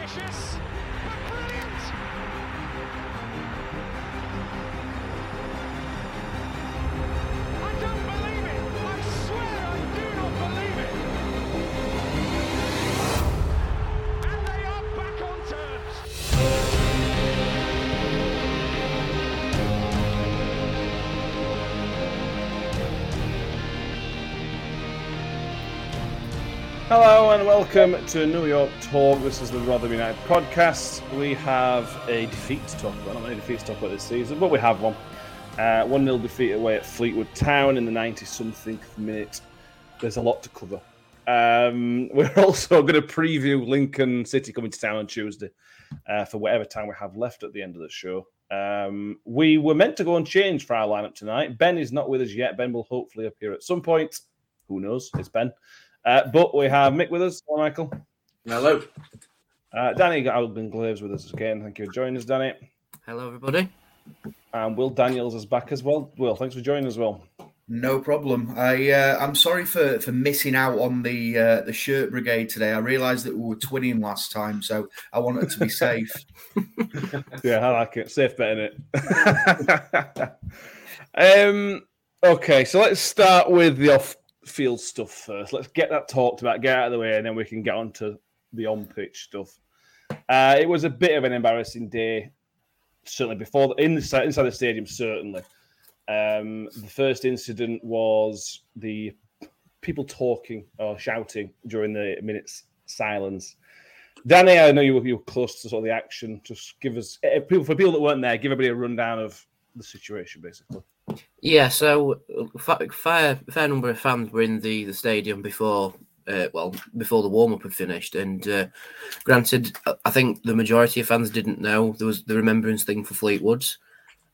ambitious, and welcome to New York Talk. This is the Rotherham United podcast. We have a defeat to talk about. Not many defeats to talk about this season, but we have one. Uh, 1 0 defeat away at Fleetwood Town in the 90 something minute. There's a lot to cover. Um, we're also going to preview Lincoln City coming to town on Tuesday uh, for whatever time we have left at the end of the show. Um, we were meant to go and change for our lineup tonight. Ben is not with us yet. Ben will hopefully appear at some point. Who knows? It's Ben. Uh, but we have Mick with us. Hello, Michael. Hello. Uh, Danny got Alban Glaves with us again. Thank you for joining us, Danny. Hello, everybody. And Will Daniels is back as well. Will, thanks for joining us, Will. No problem. I uh, I'm sorry for, for missing out on the uh, the shirt brigade today. I realised that we were twinning last time, so I wanted to be safe. yeah, I like it. Safe bet it. um, okay, so let's start with the off field stuff first. Let's get that talked about, get out of the way, and then we can get on to the on pitch stuff. Uh, it was a bit of an embarrassing day, certainly before the, in the, inside the stadium. Certainly, um, the first incident was the people talking or shouting during the minute's silence. Danny, I know you were, you were close to sort of the action. Just give us eh, people for people that weren't there. Give everybody a rundown of the situation, basically. Yeah, so fa- fair fair number of fans were in the, the stadium before uh, well before the warm up had finished, and uh, granted, I- I think the majority of fans didn't know there was the remembrance thing for Fleetwoods,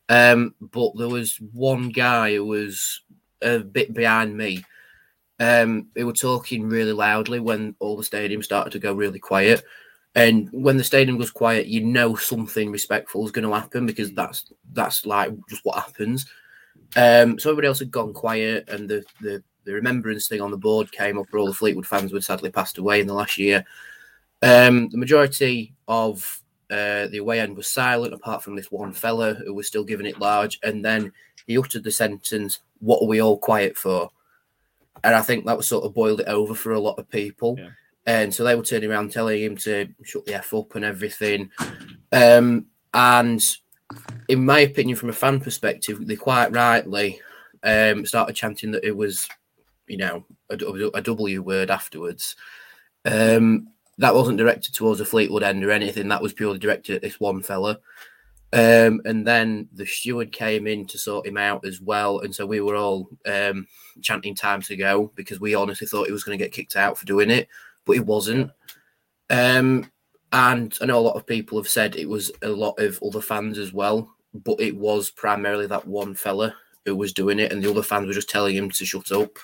um, but there was one guy who was a bit behind me. Um, they were talking really loudly when all the stadium started to go really quiet. And when the stadium goes quiet, you know something respectful is going to happen because that's that's like just what happens. Um, so everybody else had gone quiet, and the, the the remembrance thing on the board came up. Where all the Fleetwood fans who had sadly passed away in the last year. Um, the majority of uh, the away end was silent, apart from this one fella who was still giving it large, and then he uttered the sentence, "What are we all quiet for?" And I think that was sort of boiled it over for a lot of people. Yeah. And so they were turning around telling him to shut the F up and everything. Um, and in my opinion, from a fan perspective, they quite rightly um, started chanting that it was, you know, a, W word afterwards. Um, that wasn't directed towards a Fleetwood end or anything. That was purely directed at this one fella. Um, and then the steward came in to sort him out as well. And so we were all um, chanting time to go because we honestly thought he was going to get kicked out for doing it, but he wasn't. Um, and I know a lot of people have said it was a lot of other fans as well, but it was primarily that one fella who was doing it, and the other fans were just telling him to shut up.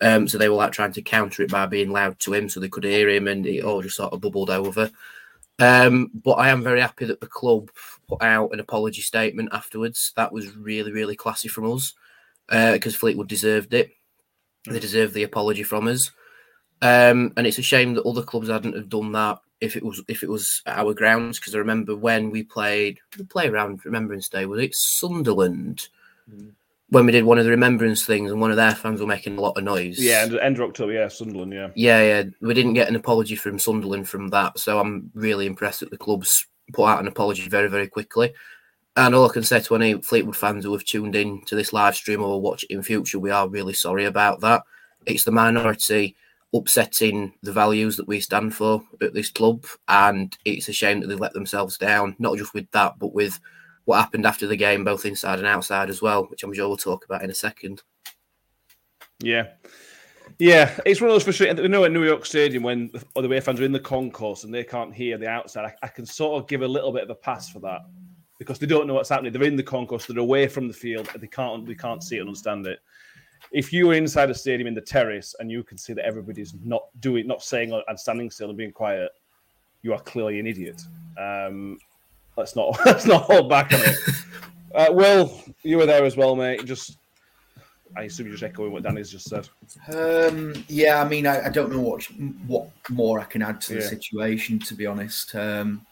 Um, so they were like trying to counter it by being loud to him so they could hear him, and it all just sort of bubbled over. Um, but I am very happy that the club put out an apology statement afterwards. That was really, really classy from us because Fleetwood deserved it. They deserved the apology from us. Um, and it's a shame that other clubs hadn't have done that if it was if it was our grounds. Because I remember when we played we play around Remembrance Day, was it Sunderland? Mm. When we did one of the remembrance things, and one of their fans were making a lot of noise. Yeah, end, end of October. Yeah, Sunderland. Yeah. Yeah, yeah. We didn't get an apology from Sunderland from that. So I'm really impressed that the clubs put out an apology very, very quickly. And all I can say to any Fleetwood fans who have tuned in to this live stream or watch it in future, we are really sorry about that. It's the minority upsetting the values that we stand for at this club. And it's a shame that they let themselves down, not just with that, but with what happened after the game, both inside and outside as well, which I'm sure we'll talk about in a second. Yeah. Yeah, it's one of those frustrating. You know, at New York Stadium, when the away fans are in the concourse and they can't hear the outside, I, I, can sort of give a little bit of a pass for that because they don't know what's happening. They're in the concourse, they're away from the field, and they can't they can't see it and understand it. If you were inside a stadium in the terrace and you can see that everybody's not doing, not saying and standing still and being quiet, you are clearly an idiot. Um, let's not let's not hold back on it. Uh, Will, you were there as well, mate. Just I assume you're just echoing what Danny's just said. Um, yeah, I mean, I, I, don't know what what more I can add to the Yeah. situation. To be honest, um,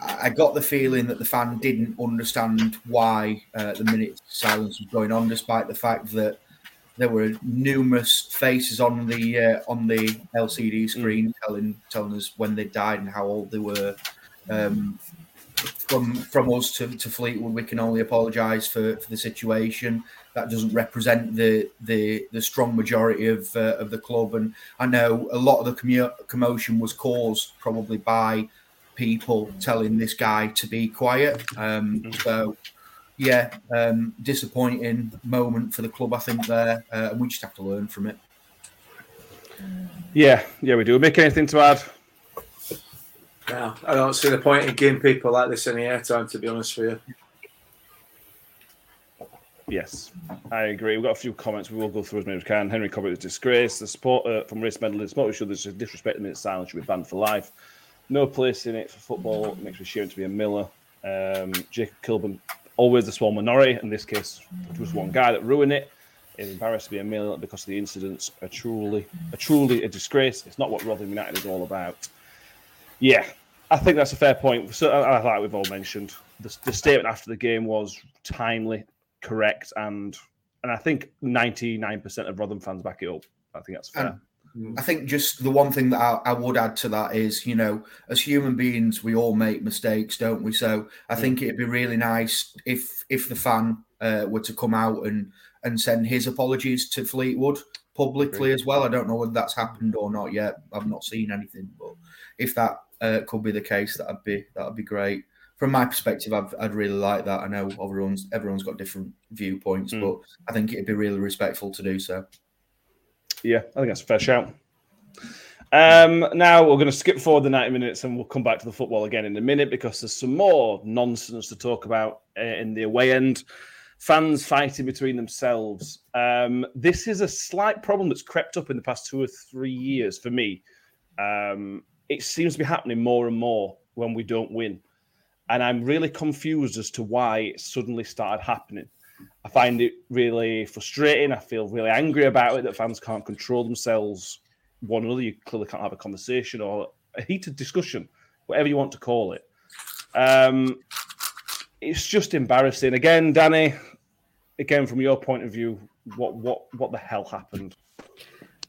I, I got the feeling that the fan didn't understand why uh, the minute silence was going on, despite the fact that there were numerous faces on the uh, on the LCD screen telling telling us when they died and how old they were. Um, from from us to, to Fleetwood, we can only apologise for, for the situation. That doesn't represent the the the strong majority of uh, of the club, and I know a lot of the commu- commotion was caused probably by people telling this guy to be quiet. Um, so, yeah, um, disappointing moment for the club, I think there, uh, and we just have to learn from it. Yeah, yeah, we do. Make anything to add? No, I don't see the point in giving people like this any airtime, to be honest with you. Yes, I agree. We've got a few comments. We will go through as many as we can. Henry commented disgrace. The support uh, from race medal in sport should there's disrespect the minute silence should be banned for life. No place in it for football. It makes me ashamed to be a Miller. Um, Jacob Kilburn, always the small minority. In this case, it was one guy that ruined it. It embarrassed me a million because the incidents. are truly, a truly a disgrace. It's not what Rotherham United is all about. Yeah, I think that's a fair point. So, I- I- like we've all mentioned, the, the statement after the game was timely, correct, and and I think ninety nine percent of Rotherham fans back it up. I think that's fair. I think just the one thing that I, I would add to that is, you know, as human beings, we all make mistakes, don't we? So I think it'd be really nice if if the fan uh, were to come out and and send his apologies to Fleetwood publicly as well. I don't know whether that's happened or not yet. I've not seen anything, but if that uh, could be the case, that'd be that'd be great. From my perspective, I'd, I'd really like that. I know everyone's everyone's got different viewpoints, Mm. but I think it'd be really respectful to do so. Yeah, I think that's a fair shout. Um, now we're going to skip forward the 90 minutes and we'll come back to the football again in a minute because there's some more nonsense to talk about uh, in the away end. Fans fighting between themselves. Um, this is a slight problem that's crept up in the past two or three years for me. Um, it seems to be happening more and more when we don't win. And I'm really confused as to why it suddenly started happening. I find it really frustrating. I feel really angry about it that fans can't control themselves one another. You clearly can't have a conversation or a heated discussion, whatever you want to call it. Um, it's just embarrassing. Again, Danny, again from your point of view, what what what the hell happened?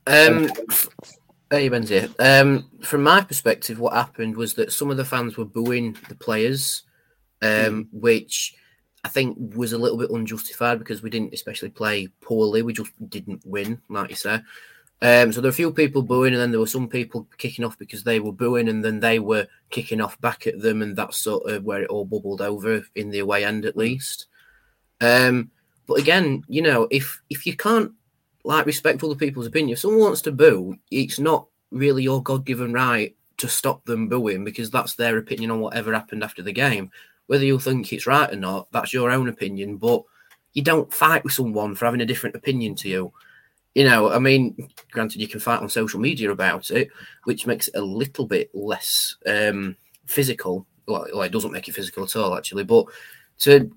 Um, hey, Benzi. Um, from my perspective, what happened was that some of the fans were booing the players, um, which I think was a little bit unjustified because we didn't especially play poorly. We just didn't win, like you say. Um, so there were a few people booing, and then there were some people kicking off because they were booing, and then they were kicking off back at them, and that's sort of where it all bubbled over in the away end, at least. Um, but again, you know, if if you can't like respect other people's opinion. If someone wants to boo, it's not really your God given right to stop them booing because that's their opinion on whatever happened after the game. Whether you think it's right or not, that's your own opinion. But you don't fight with someone for having a different opinion to you. You know, I mean, granted, you can fight on social media about it, which makes it a little bit less um, physical. Well, it doesn't make it physical at all, actually. But to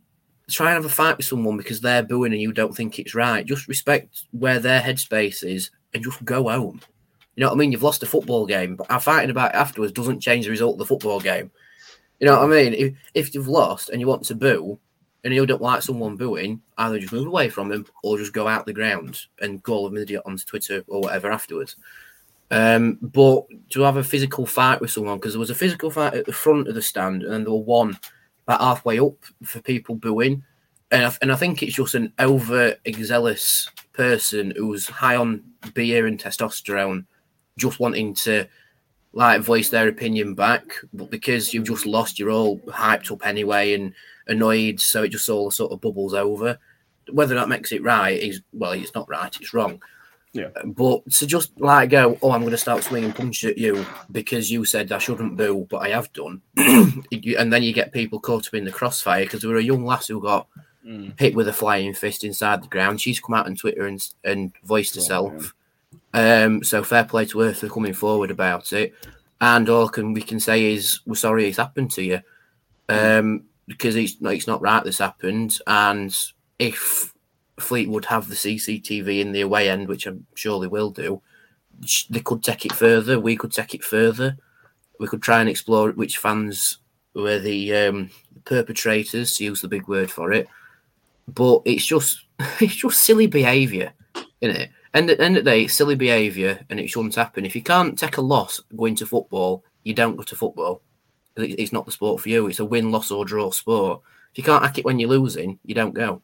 try and have a fight with someone because they're booing and you don't think it's right. Just respect where their headspace is and just go home. You know what I mean? You've lost a football game, but fighting about it afterwards doesn't change the result of the football game. You know what I mean? If, if you've lost and you want to boo and you don't like someone booing, either just move away from them or just go out the ground and call them idiot on Twitter or whatever afterwards. Um, but to have a physical fight with someone, because there was a physical fight at the front of the stand and then there were one about halfway up for people booing. And I, and I think it's just an over zealous person who's high on beer and testosterone, just wanting to like voice their opinion back. But because you've just lost, you're all hyped up anyway and annoyed. So it just all sort of bubbles over. Whether that makes it right is, well, it's not right, it's wrong. Yeah. But to just like go, oh, I'm going to start swinging punches at you because you said I shouldn't boo, but I have done. And then you get people caught up in the crossfire because there were a young lass who got Mm. hit with a flying fist inside the ground. She's come out on Twitter and and voiced Oh, herself. Um, so fair play to her for coming forward about it. And all can we can say is we're sorry it's happened to you, um, because it's it's not right this happened. And if Fleetwood have the CCTV in the away end, which I'm sure they will do, they could take it further. We could take it further. We could try and explore which fans were the um, perpetrators, to use the big word for it. But it's just it's just silly behaviour, isn't it? And at the end of the day, it's silly behaviour, and it shouldn't happen. If you can't take a loss going to football, you don't go to football. It's not the sport for you. It's a win, loss, or draw sport. If you can't hack it when you're losing, you don't go.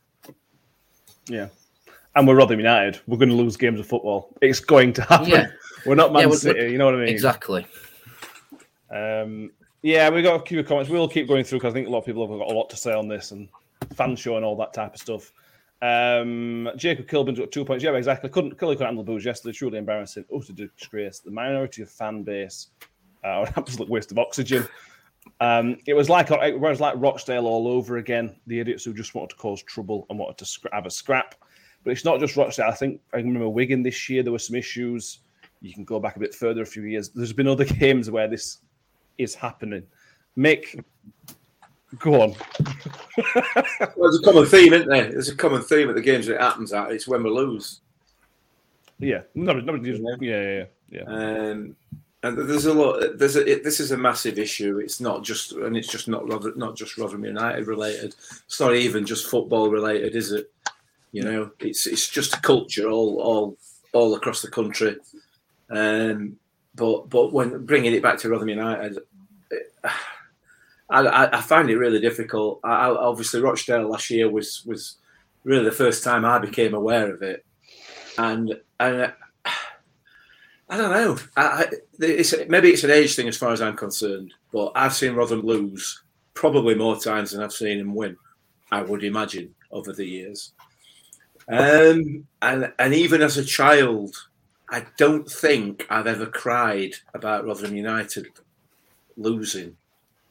Yeah. And we're Rotherham United. We're going to lose games of football. It's going to happen. Yeah. We're not Man Yeah, we're- City. You know what I mean? Exactly. Um, yeah, we've got a few comments. We'll keep going through because I think a lot of people have got a lot to say on this and fan show and all that type of stuff. Um, Jacob Kilbin's got two points. Yeah, exactly. Couldn't Cully couldn't handle the booze yesterday. Truly embarrassing. Utter disgrace. The minority of fan base uh, an absolute waste of oxygen. Um, it was like it was like Rochdale all over again. The idiots who just wanted to cause trouble and wanted to scra- have a scrap. But it's not just Rochdale. I think I remember Wigan this year. There were some issues. You can go back a bit further, a few years. There's been other games where this is happening. Mick, go on. Well, there's a common theme, isn't there? There's a common theme at the games that it happens at. It's when we lose. Yeah, nobody, nobody just, yeah, yeah, yeah. Um, and there's a lot. There's a. It, this is a massive issue. It's not just, and it's just not not just Rotherham United related. It's not even just football related, is it? You know, it's it's just a culture all all all across the country. Um, but but when bringing it back to Rotherham United, it, I, I, find it really difficult. I, obviously, Rochdale last year was was really the first time I became aware of it, and and I don't know. I, it's, maybe it's an age thing as far as I'm concerned, but I've seen Rotherham lose probably more times than I've seen him win. I would imagine over the years. Um, and and even as a child, I don't think I've ever cried about Rotherham United losing.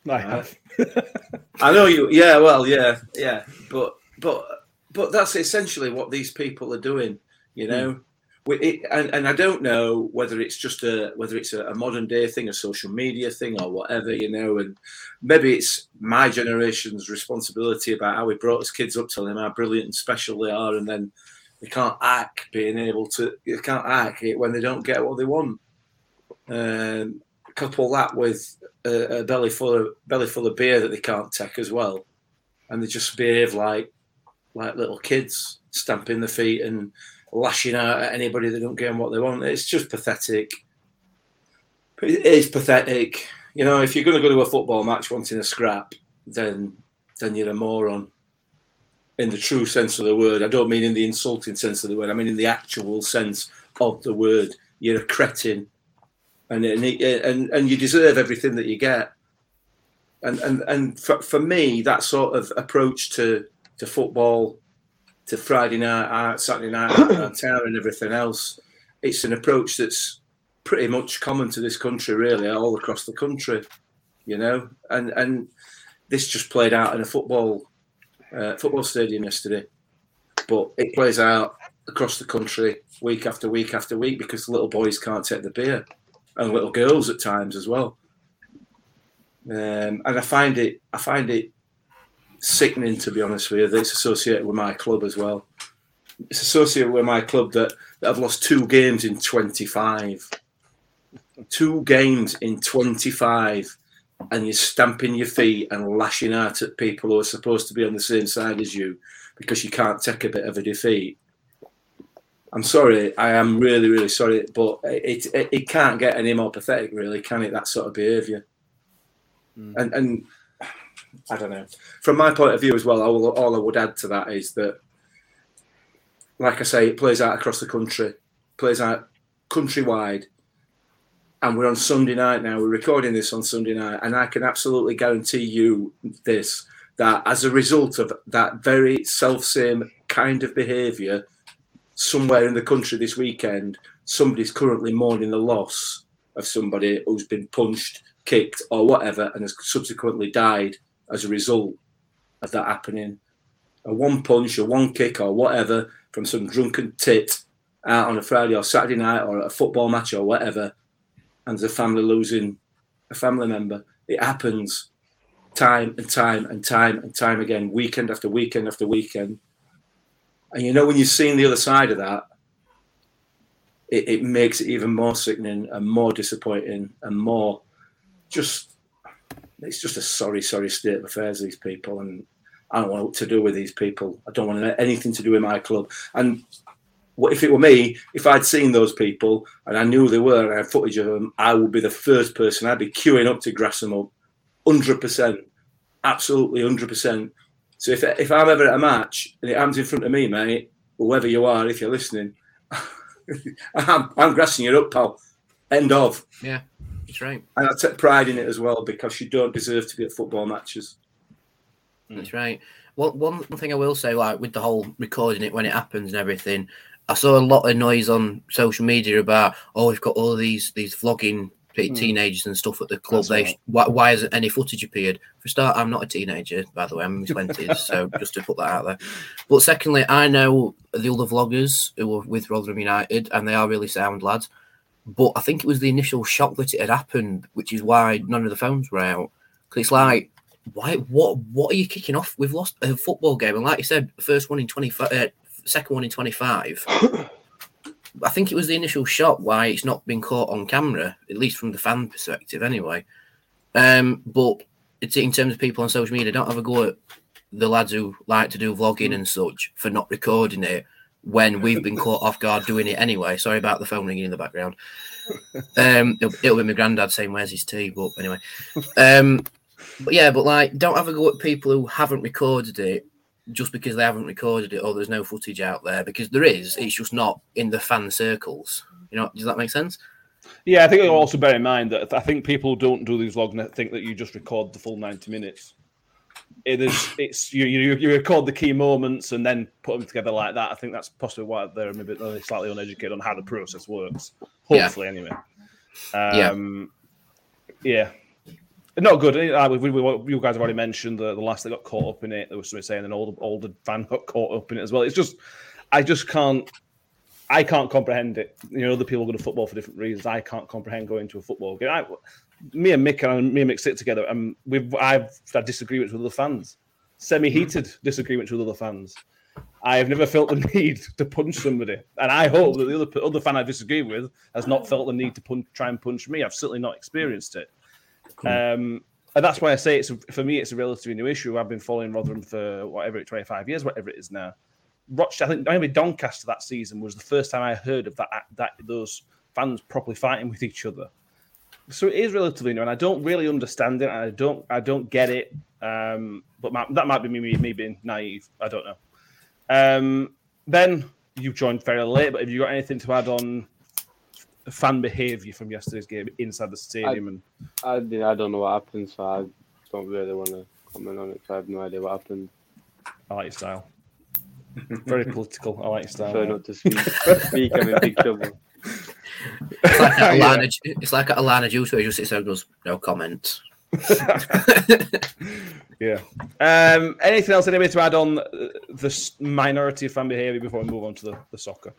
I have. I know you. Yeah, well, yeah, yeah, but but but that's essentially what these people are doing. You know, We- it, and and I don't know whether it's just a whether it's a, a modern day thing, a social media thing, or whatever. You know, and maybe it's my generation's responsibility about how we brought us kids up, telling them how brilliant and special they are, and then they can't act being able to they can't act it when they don't get what they want. Um, couple that with a, a belly full of belly full of beer that they can't take as well, and they just behave like like little kids, stamping their feet and lashing out at anybody that don't get them what they want. It's just pathetic. It is pathetic. You know, if you're going to go to a football match wanting a scrap, then then you're a moron. In the true sense of the word, I don't mean in the insulting sense of the word. I mean in the actual sense of the word. You're a cretin, and and and, and you deserve everything that you get. And and and for, for me, that sort of approach to to football, to Friday night out, Saturday night out, town, and everything else, it's an approach that's pretty much common to this country, really, all across the country. You know, and and this just played out in a football uh, football stadium yesterday, but it plays out across the country week after week after week because the little boys can't take the beer, and little girls at times as well. Um, and I find it, I find it sickening to be honest with you. That it's associated with my club as well. It's associated with my club that, that I've lost two games in 25. Two games in 25 and you're stamping your feet and lashing out at people who are supposed to be on the same side as you because you can't take a bit of a defeat. I'm sorry, I am really, really sorry, but it it, it can't get any more pathetic, really, can it? That sort of behaviour, hmm. and and I don't know. From my point of view as well, all, all I would add to that is that, like I say, it plays out across the country, plays out countrywide, and we're on Sunday night now. We're recording this on Sunday night, and I can absolutely guarantee you this that as a result of that very self same kind of behaviour, somewhere in the country this weekend, somebody's currently mourning the loss of somebody who's been punched, kicked, or whatever, and has subsequently died as a result of that happening. A one punch, a one kick, or whatever from some drunken tit out on a Friday or Saturday night or a football match or whatever, and the family losing a family member. It happens time and time and time and time again, weekend after weekend after weekend. And you know, when you've seen the other side of that, it, it makes it even more sickening and more disappointing and more just. It's just a sorry, sorry state of affairs. These people, and I don't want to do with these people. I don't want anything to do with my club. And what if it were me? If I'd seen those people and I knew they were and I had footage of them, I would be the first person. I'd be queuing up to grass them up, hundred percent, absolutely hundred percent. So if if I'm ever at a match and it happens in front of me, mate, whoever you are, if you're listening, I'm, I'm grassing you up, pal. End of. Yeah, that's right. And I take pride in it as well because you don't deserve to be at football matches. That's right. Well, one thing I will say, like with the whole recording it when it happens and everything, I saw a lot of noise on social media about, oh, we've got all these these vlogging teenagers and stuff at the club. That's They right. why, why hasn't any footage appeared? For a start, I'm not a teenager, by the way. I'm in my twenties, so just to put that out there. But secondly, I know the other vloggers who were with Rotherham United, and they are really sound lads. But I think it was the initial shock that it had happened, which is why none of the phones were out. Because it's like, why? What? What are you kicking off? We've lost a football game, and like you said, first one in twenty five, uh, second one in twenty five. I think it was the initial shock why it's not been caught on camera, at least from the fan perspective, anyway. Um, but it's in terms of people on social media, don't have a go at the lads who like to do vlogging and such for not recording it when we've been caught off guard doing it anyway. Sorry about the phone ringing in the background. Um, it'll, it'll be my granddad saying, "Where's his tea?" But anyway, um, but yeah, but like, don't have a go at people who haven't recorded it just because they haven't recorded it or there's no footage out there because there is. It's just not in the fan circles. You know, does that make sense? Yeah, I think you'll also bear in mind that I think people don't do these vlogs and think that you just record the full ninety minutes. It is. It's you. You, you record the key moments and then put them together like that. I think that's possibly why they're maybe slightly uneducated on how the process works. Yeah. Hopefully, anyway. Um, yeah. Not good. Uh, we, we, we- you guys have already mentioned the, the last that got caught up in it. There was somebody saying an older older fan got caught up in it as well. It's just, I just can't, I can't comprehend it. You know, other people go to football for different reasons. I can't comprehend going to a football game. I, me and Mick and me and Mick sit together, and we've I've had disagreements with other fans, semi-heated disagreements with other fans. I have never felt the need to punch somebody, and I hope that the other other fan I disagree with has not felt the need to punch, try and punch me. I've certainly not experienced it. Um, and that's why I say it's for me it's a relatively new issue. I've been following Rotherham for whatever twenty five years, whatever it is now. Rochester, I think maybe Doncaster that season was the first time I heard of that that those fans properly fighting with each other. So it is relatively new, and I don't really understand it. And I don't I don't get it. Um, but my, that might be me, me being naive. I don't know. Um, ben, you joined very late, but have you got anything to add on fan behaviour from yesterday's game inside the stadium? and I, did- I don't know what happened, so I don't really want to comment on it. 'cause I have no idea what happened. I like your style. Very political. I like your style. Prefer not to speak. speak, I'm in big trouble. It's like at Yeah. Alana, it's like at Alana Juice where he just sits there and goes, no comment. Yeah. Um, anything else anybody to add on uh, the minority of fan behaviour before we move on to the, the soccer?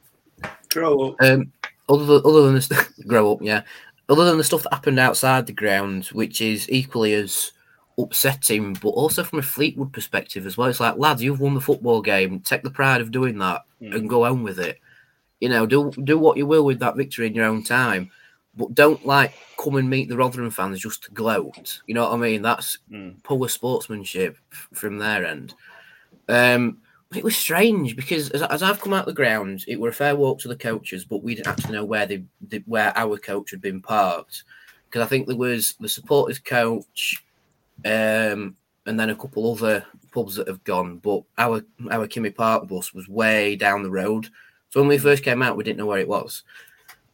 Grow up. Um, other than, other than the st- grow up, yeah. Other than the stuff that happened outside the ground, which is equally as upsetting, but also from a Fleetwood perspective as well. It's like, lads, you've won the football game. Take the pride of doing that and go on with it. You know, do do what you will with that victory in your own time, but don't like come and meet the Rotherham fans just to gloat. You know what I mean? That's Mm. poor sportsmanship from their end. Um, it was strange because as, as I've come out the ground, it were a fair walk to the coaches, but we didn't actually know where they where our coach had been parked because I think there was the supporters coach, um, and then a couple other pubs that have gone. But our our Kimmy Park bus was way down the road, so when we first came out, we didn't know where it was.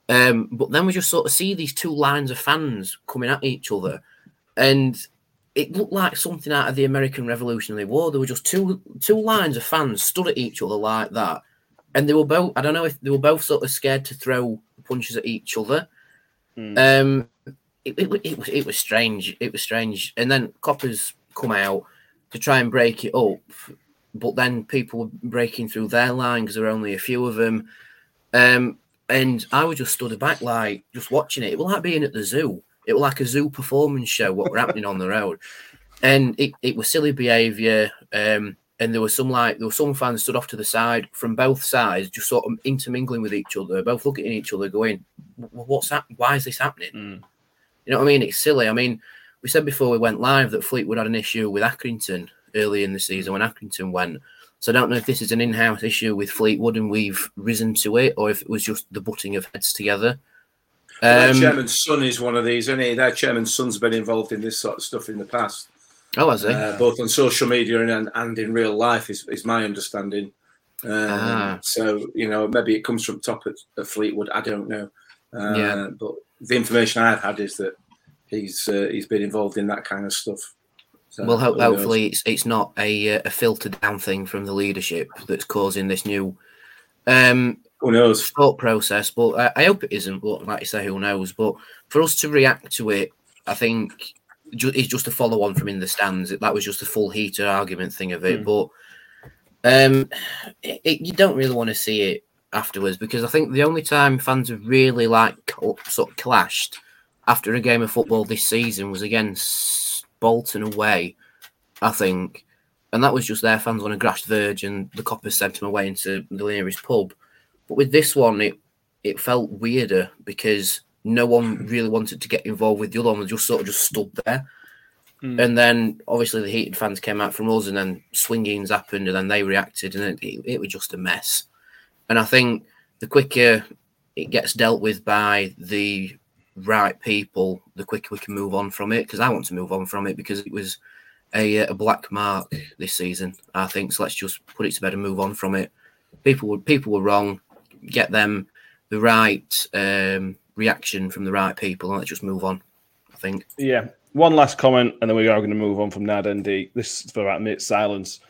Um, but then we just sort of see these two lines of fans coming at each other, and it looked like something out of the American Revolutionary War. There were just two two lines of fans stood at each other like that, and they were both. I don't know if they were both sort of scared to throw punches at each other. Um, it, it, it was it was strange. It was strange, and then coppers come out to try and break it up, but then people were breaking through their line because there were only a few of them. Um, and I was just stood back, like just watching it. It was like being at the zoo. It was like a zoo performance show. What were happening on the road, and it, it was silly behaviour. Um, and there was some like there were some fans stood off to the side from both sides, just sort of intermingling with each other, both looking at each other, going, "What's that? Why is this happening?" Mm. You know what I mean? It's silly. I mean, we said before we went live that Fleetwood had an issue with Accrington early in the season when Accrington went. So I don't know if this is an in-house issue with Fleetwood and we've risen to it, or if it was just the butting of heads together. Their Um, chairman's son is one of these, isn't he? Their chairman's son's been involved in this sort of stuff in the past, oh, has he? uh, both on social media and, and, and in real life, is, is my understanding. Um, Ah. So, you know, maybe it comes from top at, at Fleetwood. I don't know. Uh, Yeah. But the information I've had is that he's uh, he's been involved in that kind of stuff. So, well, ho- hopefully it's it's not a uh, a filtered down thing from the leadership that's causing this new um, Who knows? thought process. But I, I hope it isn't. But like you say, who knows? But for us to react to it, I think ju- it's just a follow on from in the stands. That was just a full heater argument thing of it. Hmm. But um, it, it- you don't really want to see it afterwards because I think the only time fans have really like sort of clashed after a game of football this season was against Bolton away, I think. And that was just their fans on a grass verge and the coppers sent them away into the nearest pub. But with this one, it it felt weirder because no one really wanted to get involved with the other one. They just sort of just stood there. Mm. And then obviously the heated fans came out from us, and then swingings happened, and then they reacted, and it, it, was just a mess. And I think the quicker it gets dealt with by the right people, the quicker we can move on from it. Because I want to move on from it because it was a, a black mark this season. I think so. Let's just put it to bed and move on from it. People were people were wrong. Get them the right um, reaction from the right people, and let's just move on. I think. Yeah. One last comment, and then we are going to move on from Nad ND. This is for about a minute's silence.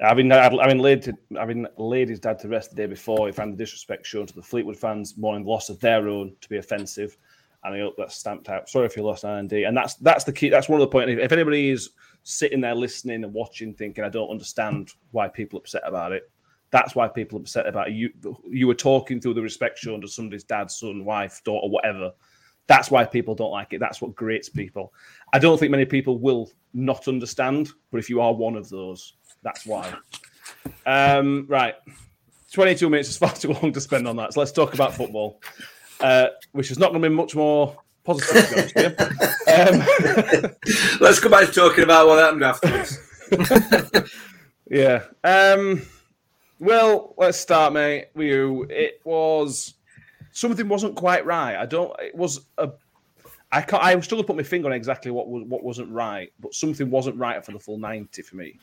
Having, having, laid to, having laid his dad to rest the day before, he found the disrespect shown to the Fleetwood fans, mourning the loss of their own to be offensive. And I hope that's stamped out. Sorry if you lost ND. And that's that's the key. That's one of the points. If anybody is sitting there listening and watching, thinking, I don't understand why people are upset about it, that's why people are upset about it. You, you were talking through the respect shown to somebody's dad, son, wife, daughter, whatever. That's why people don't like it. That's what grates people. I don't think many people will not understand, but if you are one of those, that's why. Um, right. 22 minutes is far too long to spend on that. So let's talk about football, uh, which is not going to be much more positive. To be honest with you. um, Let's go back to talking about what happened afterwards. yeah. Um, well, let's start, mate. With you. It was something wasn't quite right. I don't. It was a. I can't. I still put my finger on exactly what was what wasn't right, but something wasn't right for the full ninety for me.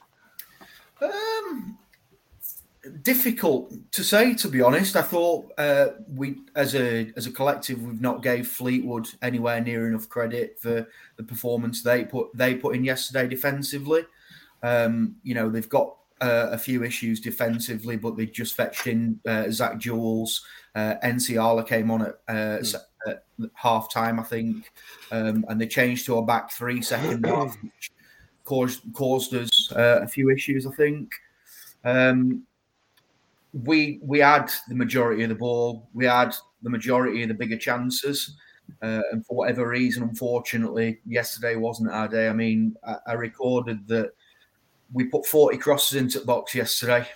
Um, difficult to say, to be honest. I thought uh, we, as a as a collective, we've not gave Fleetwood anywhere near enough credit for the performance they put they put in yesterday defensively. Um, you know, they've got uh, a few issues defensively, but they just fetched in uh, Zach Jules. Uh, NCR came on at, uh, at half time, I think, um, and they changed to a back three second half, which caused caused us uh, a few issues, I think. Um, we we had the majority of the ball, we had the majority of the bigger chances, uh, and for whatever reason, unfortunately, yesterday wasn't our day. I mean, I, I recorded that we put 40 crosses into the box yesterday.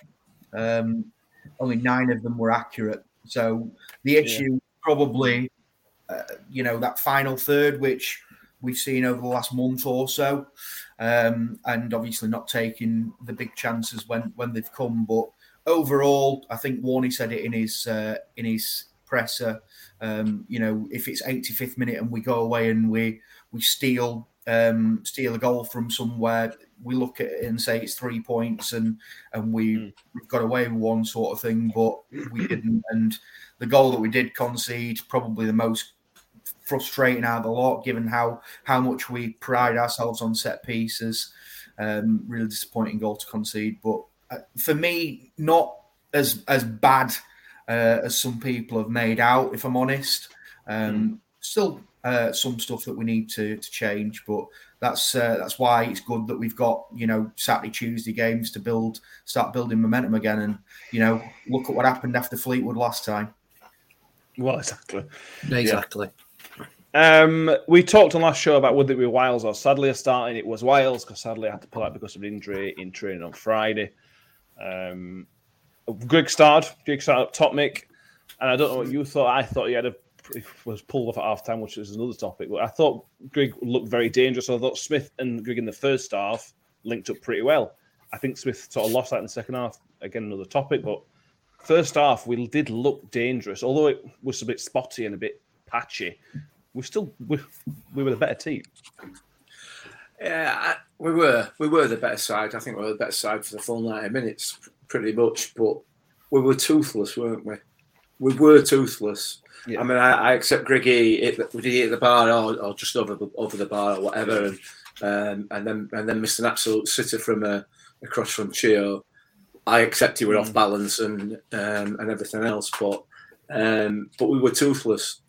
Um, only nine of them were accurate. So the issue yeah. probably, uh, you know, that final third, which we've seen over the last month or so, um, and obviously not taking the big chances when when they've come. But overall, I think Warney said it in his uh, in his presser. Um, you know, if it's 85th minute and we go away and we we steal um, steal a goal from somewhere, we look at it and say it's three points and and we mm. got away with one sort of thing, but we didn't. And the goal that we did concede, probably the most frustrating out of the lot, given how how much we pride ourselves on set pieces. Um, really disappointing goal to concede, but uh, for me, not as as bad uh, as some people have made out. If I'm honest, um, mm. still uh, some stuff that we need to to change, but that's uh, that's why it's good that we've got you know Saturday Tuesday games to build start building momentum again, and you know look at what happened after Fleetwood last time. Well, exactly, exactly. Yeah. Um, we talked on last show about would it be Wales or Sadly starting. It was Wales because Sadly I had to pull out because of an injury in training on Friday. Um, Grigg started. Grigg started up top, Mick, and I don't know what you thought. I thought he had a was pulled off at half time, which is another topic. But I thought Grigg looked very dangerous. I thought Smith and Grigg in the first half linked up pretty well. I think Smith sort of lost that in the second half. Again, another topic, but first half we did look dangerous, although it was a bit spotty and a bit patchy. We still we, we were the better team. Yeah, we were we were the better side. I think we were the better side for the full ninety minutes, pretty much. But we were toothless, weren't we? We were toothless. Yeah. I mean, I, I accept Griggy the- did he hit the bar or, or just over the over the bar or whatever, and um, and then and then missed an absolute sitter from a across from Chio. I accept he were off balance and um, and everything else, but um, but we were toothless,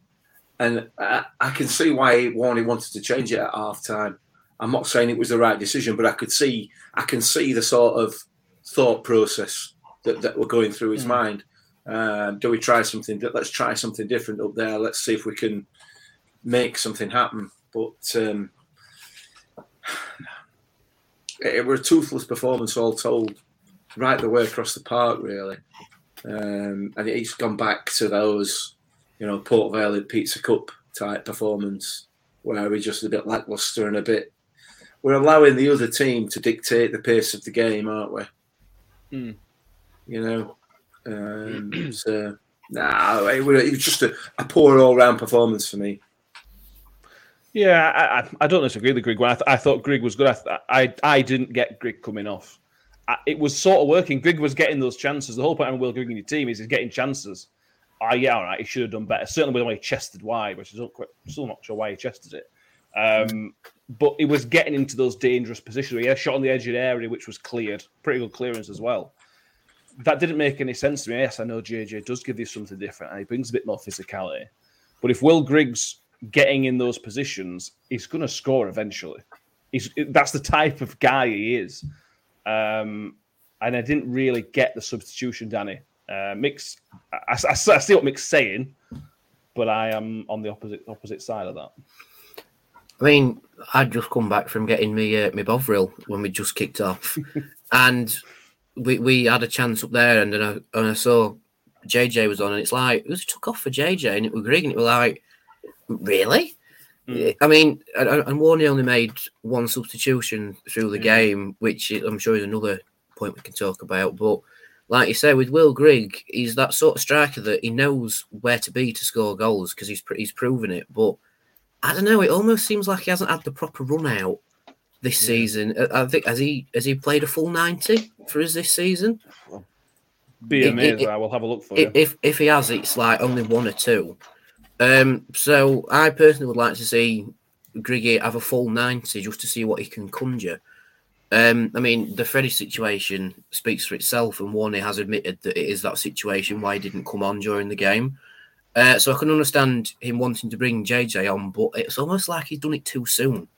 and I, I can see why Warney wanted to change it at half time. I'm not saying it was the right decision, but I could see I can see the sort of thought process that, that were going through his mind. Um, do we try something? Let's try something different up there. Let's see if we can make something happen. But um, it, it were a toothless performance, all told, right the way across the park, really. Um, and it's gone back to those, you know, Port Vale Pizza Cup type performance where we're just a bit lackluster and a bit. We're allowing the other team to dictate the pace of the game, aren't we? Hmm. You know, um, so nah, it was, it was just a, a poor all-round performance for me. Yeah, I, I, I don't disagree with Grigg. One. I, th- I thought Grigg was good. I, th- I I didn't get Grigg coming off. I, it was sort of working. Grigg was getting those chances. The whole point of Will Grigg in your team is he's getting chances. Ah, yeah, all right. He should have done better. Certainly with the way he chested wide, which is not quite, still not sure why he chested it. Um, but he was getting into those dangerous positions. Where he had a shot on the edge of the area, which was cleared. Pretty good clearance as well. That didn't make any sense to me. Yes, I know JJ does give you something different, and he brings a bit more physicality. But if Will Griggs getting in those positions, he's going to score eventually. He's that's the type of guy he is. Um, and I didn't really get the substitution, Danny. Uh, Mick's, I, I, I see what Mick's saying, but I am on the opposite opposite side of that. I mean, I'd just come back from getting me uh, my Bovril when we just kicked off, and we we had a chance up there, and then I, and I saw JJ was on, and it's like it was took off for JJ, and it was Grigg, and it was like, really? Hmm. I mean, and, Warney only made one substitution through the hmm. game, which I'm sure is another point we can talk about. But like you say, with Will Grigg, he's that sort of striker that he knows where to be to score goals because he's he's proven it. But I don't know. It almost seems like he hasn't had the proper run out this season. I- I think has he has he played a full ninety for us this season? Be It- amazed. it- I will have a look for I- you. If if he has, it's like only one or two. Um, so I personally would like to see Griggy have a full ninety just to see what he can conjure. Um, I mean, the Freddie situation speaks for itself, and Warney has admitted that it is that situation why he didn't come on during the game. Uh, so I can understand him wanting to bring JJ on, but it's almost like he's done it too soon.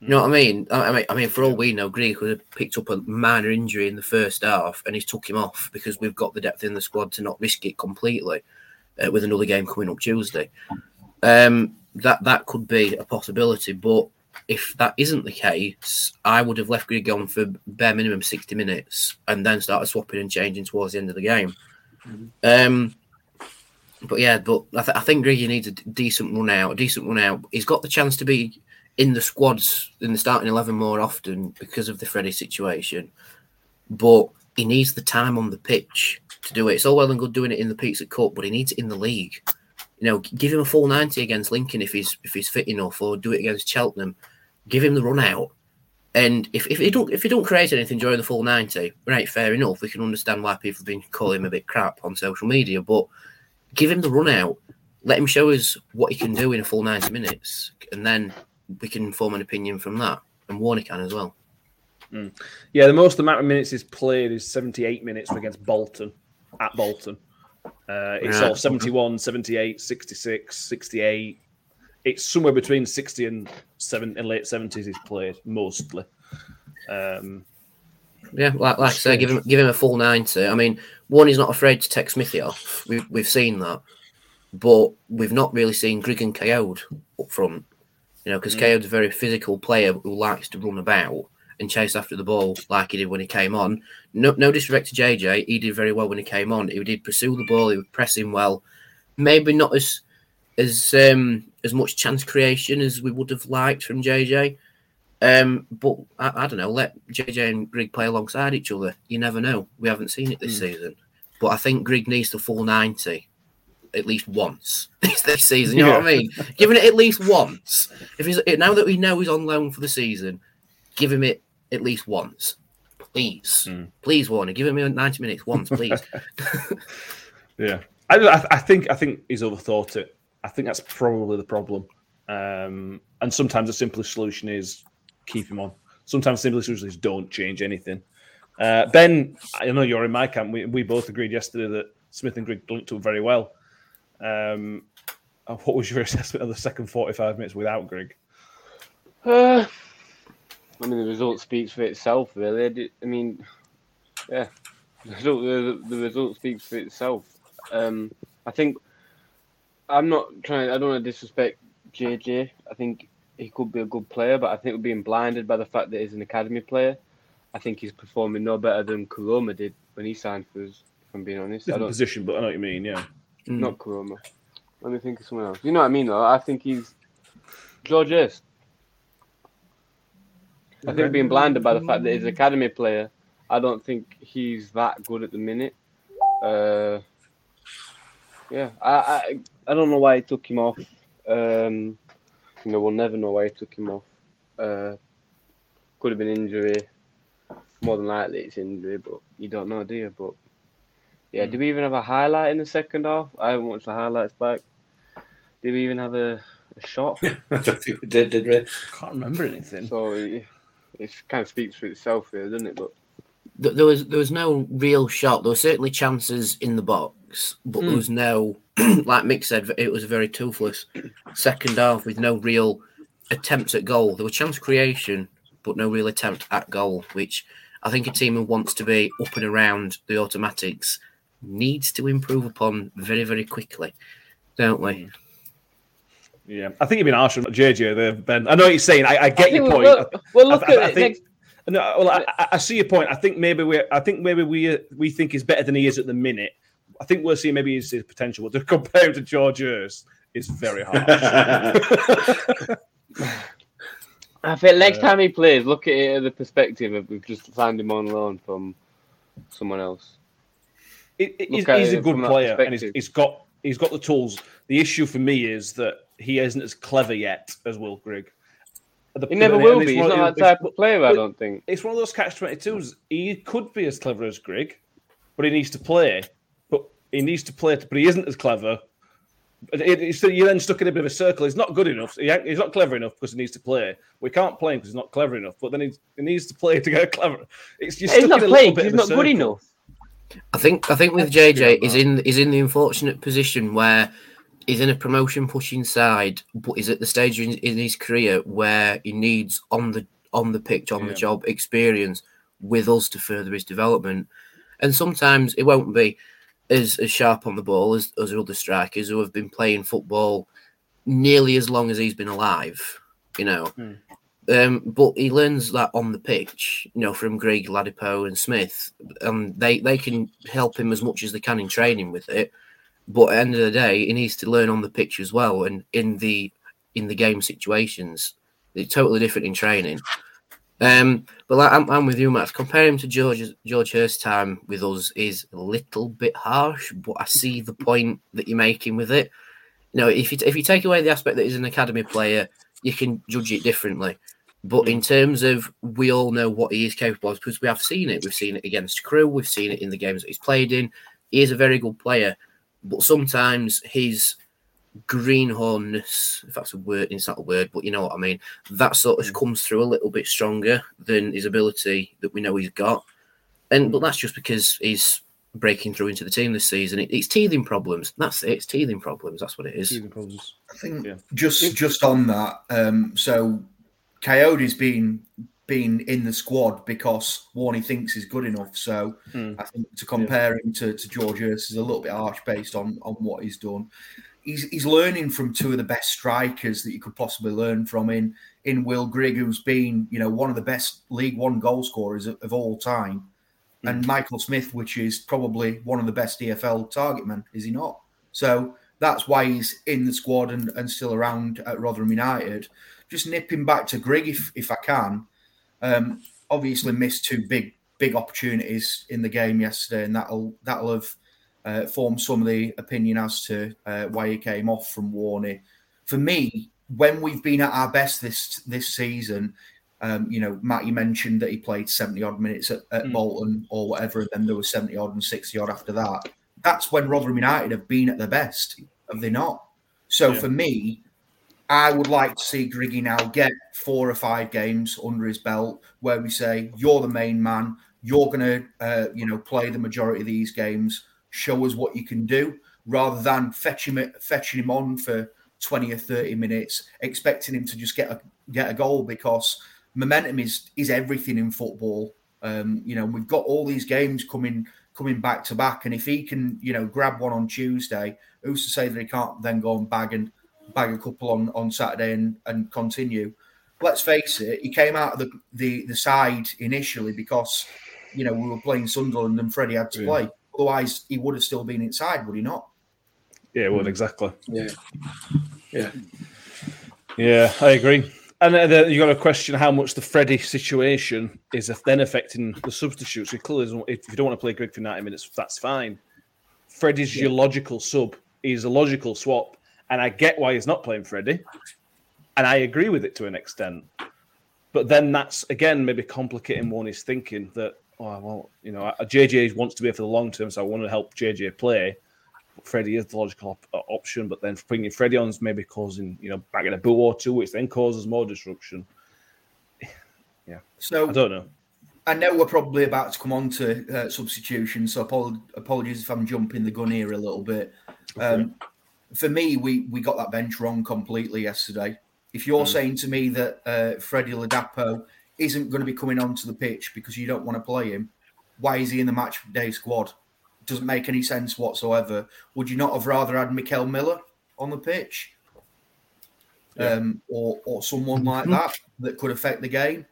You know what I mean? I I mean, I mean, for all we know, Grigg could have picked up a minor injury in the first half, and he's took him off because we've got the depth in the squad to not risk it completely uh, with another game coming up Tuesday. Um, that that could be a possibility, but if that isn't the case, I would have left Grigg on for bare minimum sixty minutes and then started swapping and changing towards the end of the game. Um, but yeah, but I, th- I think Griggy needs a d- decent run out. A decent run out. He's got the chance to be in the squads in the starting eleven more often because of the Freddie situation, but he needs the time on the pitch to do it. It's all well and good doing it in the Pizza Cup, but he needs it in the league. You know, give him a full ninety against Lincoln if he's if he's fit enough, or do it against Cheltenham. Give him the run out. And if, if he don't if he don't create anything during the full ninety, right, fair enough. We can understand why people have been calling him a bit crap on social media, but give him the run out. Let him show us what he can do in a full ninety minutes, and then we can form an opinion from that. And Warner can as well. Yeah, the most amount of minutes he's played is 78 minutes against Bolton, at Bolton. Uh, it's Right. all 71, 78, 66, 68. It's somewhere between 60 and seven and late 70s he's played, mostly. Um, Yeah, like, like I say, give him give him a full ninety. I mean, one, he's not afraid to take Smithy off. We've we've seen that, but we've not really seen Grigg and Kayode up front. You know, because Kayode's a very physical player who likes to run about, and chase after the ball like he did when he came on. No, no disrespect to JJ, he did very well when he came on. He did pursue the ball, he was pressing well. Maybe not as as um, as much chance creation as we would have liked from JJ. Um, but I, I don't know. Let JJ and Grigg play alongside each other. You never know. We haven't seen it this season, but I think Grigg needs the full ninety at least once this season. You know what I mean? Giving it at least once. If he's now that we know he's on loan for the season, give him it at least once, please, Mm. please, Warner. Give him ninety minutes once, please. Yeah, I, I, I think I think he's overthought it. I think that's probably the problem. Um, and sometimes the simplest solution is keep him on. Sometimes the simplest solution is don't change anything. Uh, ben, I know you're in my camp. We, we both agreed yesterday that Smith and Grigg linked up very well. Um, uh, what was your assessment of the second 45 minutes without Grigg? Uh, I mean, the result speaks for itself, really. I di- I mean, yeah, the result, the, the result speaks for itself. Um, I think I'm not trying. I don't want to disrespect JJ. I think he could be a good player, but I think we're being blinded by the fact that he's an academy player. I think he's performing no better than Coloma did when he signed for us. If I'm being honest, I Different don't. position, but I know what you mean. Yeah, Mm. Not Kuroma. Let me think of someone else. You know what I mean, though. I think he's George Hurst. I think being blinded by the fact that he's an academy player, I don't think he's that good at the minute. Uh, yeah, I, I I don't know why he took him off. Um, you know, we'll never know why he took him off. Uh, could have been injury. More than likely, it's injury, but you don't know, do you? But yeah, did we even have a highlight in the second half? I haven't watched the highlights back. Did we even have a, a shot? I don't think we did, did we? can't remember anything. So it, it kind of speaks for itself here, doesn't it? But there was there was no real shot. There were certainly chances in the box, but there Hmm. was no, like Mick said, it was a very toothless second half with no real attempts at goal. There were chance creation, but no real attempt at goal, which I think a team who wants to be up and around the automatics needs to improve upon very very quickly, don't we? Yeah, I think you've been harsh on JJ there, Ben. I know what you're saying. I, I get I your we- point. Well, well look I- I- at I it think- next. No, well, I, I- I see your point. I think maybe we, I think maybe we, we think he's better than he is at the minute. I think we're seeing maybe his, his potential, but to compare him to George Hurst is very hard. I think next Uh, time he plays, look at it at the perspective of we've just signed him on loan from someone else. It- it- he's, Look he's a good player, and he's, he's got he's got the tools. The issue for me is that he isn't as clever yet as Will Grigg. The- He never will be. He's one of not the- that type of player, I don't think. it's one of those catch 22s. He could be as clever as Grigg, but he needs to play. But he needs to play, but he isn't as clever. But it- it's- you're then stuck in a bit of a circle. He's not good enough. He he's not clever enough because he needs to play. We can't play him because he's not clever enough. But then he's, he needs to play to get clever. It's you're He's stuck not in a little playing. bit He's of a not good enough. I think I think with JJ is in is in the unfortunate position where he's in a promotion pushing side, but he's at the stage in, in his career where he needs on the on the pitch, on Yeah. the job experience with us to further his development. And sometimes it won't be as, as sharp on the ball as, as other strikers who have been playing football nearly as long as he's been alive, you know. Hmm. Um, but he learns that on the pitch, you know, from Grigg, Ladipo, and Smith, and they they can help him as much as they can in training with it. But at the end of the day, he needs to learn on the pitch as well, and in the in the game situations, it's totally different in training. Um, but like, I'm, I'm with you, Max. Comparing him to George George Hurst's time with us is a little bit harsh, but I see the point that you're making with it. You know, if you if you take away the aspect that he's an academy player, you can judge it differently. But in terms of we all know what he is capable of because we have seen it. We've seen it against Crewe. We've seen it in the games that he's played in. He is a very good player, but sometimes his greenhornness, if that's a word, it's not a word, but you know what I mean. That sort of comes through a little bit stronger than his ability that we know he's got. And but that's just because he's breaking through into the team this season. It, it's teething problems. That's it. It's teething problems. That's what it is. Teething problems. I think Yeah. just just on that, um, so Kayode's been been in the squad because Warney thinks he's good enough. So Hmm. I think to compare him to, to George Hurst is a little bit harsh based on on what he's done. he's he's learning from two of the best strikers that you could possibly learn from in in Will Grigg, who's been you know one of the best League One goal scorers of, of all time, and Michael Smith, which is probably one of the best EFL target men, is he not? So that's why he's in the squad and, and still around at Rotherham United. Just nipping back to Grigg if if I can. Um, obviously missed two big big opportunities in the game yesterday, and that'll that'll have uh, formed some of the opinion as to uh, why he came off from Warney. For me, when we've been at our best this this season, um, you know, Matt, you mentioned that he played seventy odd minutes at, at Mm. Bolton or whatever, and then there was seventy odd and sixty odd after that. That's when Rotherham United have been at their best, have they not? So Yeah. for me, I would like to see Griggy now get four or five games under his belt where we say, You're the main man, you're going to, uh, you know, play the majority of these games, show us what you can do, rather than fetch him, fetching him on for 20 or 30 minutes, expecting him to just get a, get a goal because momentum is, is everything in football. Um, you know, we've got all these games coming coming back to back, and if he can, you know, grab one on Tuesday, who's to say that he can't then go and bag and bag a couple on, on Saturday and, and continue. Let's face it, he came out of the, the, the side initially because, you know, we were playing Sunderland and Freddie had to Yeah. play. Otherwise, he would have still been inside, would he not? Yeah, well, exactly. Yeah. Yeah, Yeah, I agree. And then you got to question how much the Freddie situation is then affecting the substitutes. It clearly doesn't- if you don't want to play Grigg for 90 minutes, that's fine. Freddie's your logical sub. He's a logical swap. And I get why he's not playing Freddie. And I agree with it to an extent. But then that's, again, maybe complicating one is thinking that, oh, well, you know, JJ wants to be here for the long term, so I want to help JJ play. Freddie is the logical op- uh, option, but then bringing Freddie on is maybe causing, you know, back in a boot or two, which then causes more disruption. Yeah, so I don't know. I know we're probably about to come on to uh, substitution, so apol- apologies if I'm jumping the gun here a little bit. Um, for me, we we got that bench wrong completely yesterday. If you're saying to me that uh, Freddie Ladapo isn't going to be coming onto the pitch because you don't want to play him, why is he in the match day squad? Doesn't make any sense whatsoever. Would you not have rather had Mickel Miller on the pitch, um, or or someone like that that could affect the game?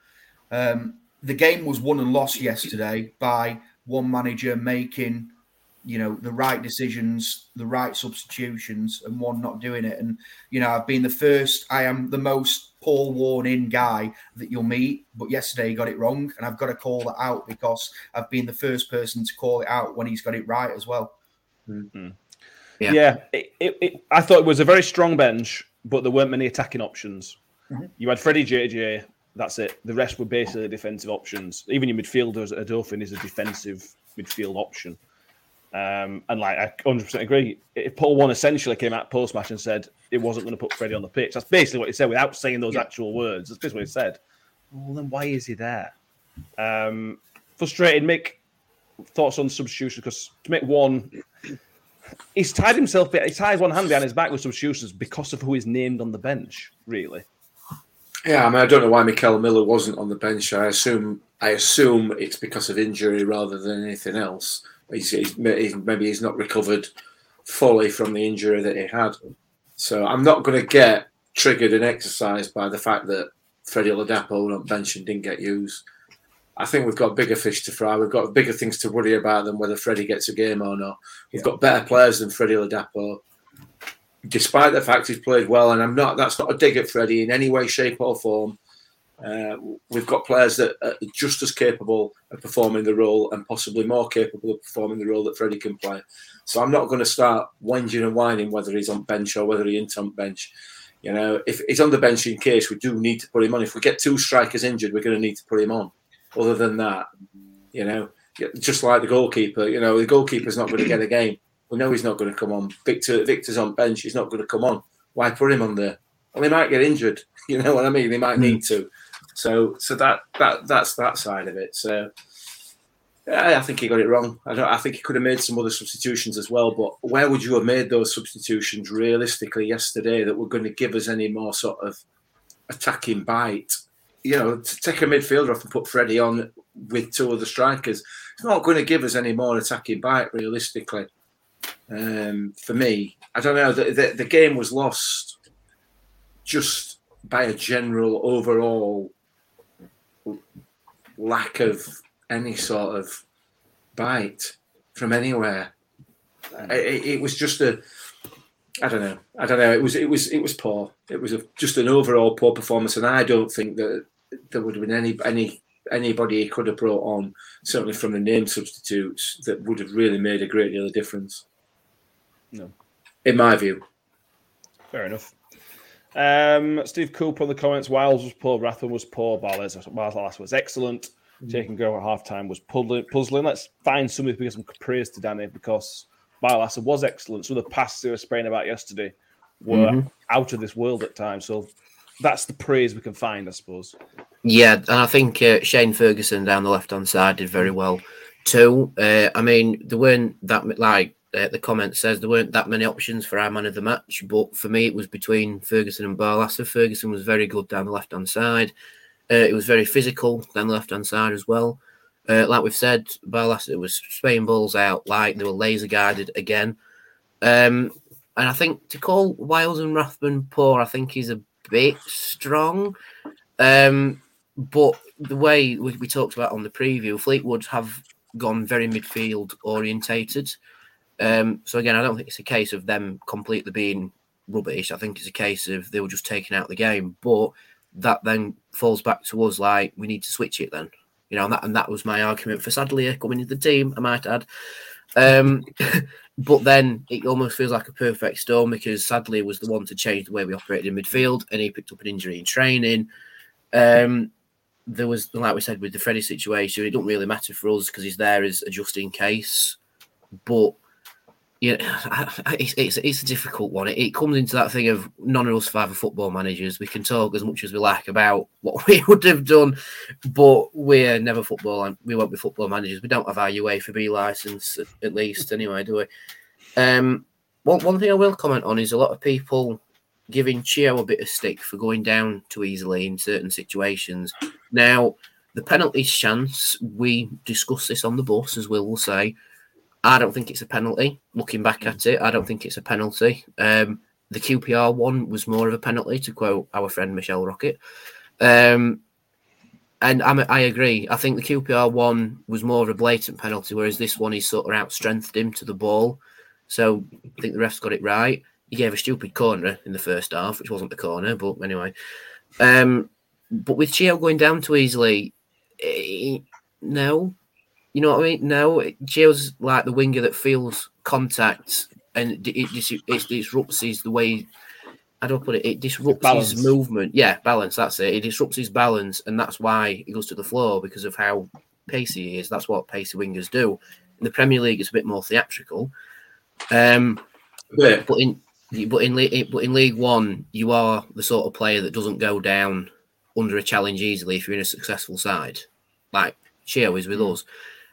Um, the game was won and lost yesterday by one manager making, you know, the right decisions, the right substitutions, and one not doing it. And you know, I've been the first. I am the most Paul worn in guy that you'll meet, but yesterday he got it wrong, and I've got to call that out because I've been the first person to call it out when he's got it right as well. Yeah. Yeah, it, it, it, I thought it was a very strong bench, but there weren't many attacking options. Mhm. You had Freddie JJ, that's it. The rest were basically defensive options. Even your midfielders, Odoffin is a defensive midfield option. Um, and like I 100% agree. If Paul Warne essentially came out post match and said it wasn't going to put Freddie on the pitch, that's basically what he said without saying those Yeah. actual words. That's basically what he said. Well, then why is he there? Um, frustrated. Mick, thoughts on substitution? Because to make one, he's tied himself. He's tied one hand behind his back with substitutions because of who is named on the bench. Really, Yeah, I mean, I don't know why Mickel Miller wasn't on the bench. I assume, I assume it's because of injury rather than anything else. He's, he's, maybe he's not recovered fully from the injury that he had. So I'm not going to get triggered and exercised by the fact that Freddie Ladapo on bench and didn't get used. I think we've got bigger fish to fry. We've got bigger things to worry about than whether Freddie gets a game or not. We've got better players than Freddie Ladapo despite the fact he's played well, and I'm not. That's not a dig at Freddie in any way, shape, or form. Uh, we've got players that are just as capable of performing the role, and possibly more capable of performing the role that Freddie can play. So I'm not going to start whinging and whining whether he's on bench or whether he isn't on bench. You know, if he's on the bench in case we do need to put him on. If we get two strikers injured, we're going to need to put him on. Other than that, you know, just like the goalkeeper, you know, the goalkeeper's not going to get a game. We know he's not going to come on. Victor Victor's on bench. He's not going to come on. Why put him on there? Well, he might get injured. You know what I mean? He might need to. So, so that that that's that side of it. So, yeah, I think he got it wrong. I. I think he could have made some other substitutions as well. But where would you have made those substitutions realistically yesterday that were going to give us any more sort of attacking bite? You know, to take a midfielder off and put Freddie on with two other strikers, it's not going to give us any more attacking bite realistically. Um, for me, I don't know. The, the, the game was lost just by a general overall lack of any sort of bite from anywhere. Mm. It, it was just a, I don't know, I don't know. It was it was it was poor. It was a, just an overall poor performance, and I don't think that there would have been any any anybody he could have brought on, certainly from the name substitutes, that would have really made a great deal of difference. No. in my view. Fair enough. Um, Steve Cooper in the comments. Wiles was poor. Rathbone was poor. Barles Barles was excellent. Taking go at half time was puzzling. Let's find somebody to give some praise to Danny because Barlaser was excellent. Some of the passes they were spraying about yesterday were out of this world at times. So that's the praise we can find, I suppose. Yeah, and I think uh, Shane Ferguson down the left hand side did very well too. Uh, I mean, there weren't that like uh, the comment says there weren't that many options for our man of the match, but for me it was between Ferguson and Barlaser. Ferguson was very good down the left hand side. Uh, it was very physical down the left hand side as well. Uh, like we've said, Barlaser was spraying balls out like they were laser guided again. Um, and I think to call Wiles and Rathbone poor, I think is a bit strong. Um, but the way we, we talked about on the preview, Fleetwood have gone very midfield orientated. Um, so again, I don't think it's a case of them completely being rubbish. I think it's a case of they were just taking out the game. But that then falls back to us like we need to switch it then. You know, and that and that was my argument for Sadlier coming into the team, I might add. Um, but then it almost feels like a perfect storm because Sadlier was the one to change the way we operated in midfield, and he picked up an injury in training. Um, there was, like we said, with the Freddie situation, it don't really matter for us because he's there as a just in case. But yeah, it's, it's it's a difficult one. It, it comes into that thing of none of us five are football managers. We can talk as much as we like about what we would have done, but we're never football and we won't be football managers. We don't have our UEFA B license at, least, anyway, do we? Um, one one thing I will comment on is a lot of people giving Chio a bit of stick for going down too easily in certain situations. Now, the penalty chance, we discussed this on the bus, as Will will say. I don't think it's a penalty. Looking back at it, I don't think it's a penalty. Um, the QPR one was more of a penalty, to quote our friend Michelle Rocket. Um, and I'm, I agree. I think the QPR one was more of a blatant penalty, whereas this one he sort of out strengthened him to the ball. So I think the refs got it right. He gave a stupid corner in the first half, which wasn't the corner, but anyway. Um, but with Chio going down too easily, eh, no, you know what I mean? No, Chio's like the winger that feels contact and it, it, dis- it disrupts his the way. I don't put it. It disrupts Balance. his movement. Yeah, balance. That's it. It disrupts his balance, and that's why he goes to the floor because of how pacey he is. That's what pacey wingers do. In the Premier League, it's a bit more theatrical. Um, Yeah. but in but in league but in League One, you are the sort of player that doesn't go down under a challenge easily if you're in a successful side, like Chio is with us.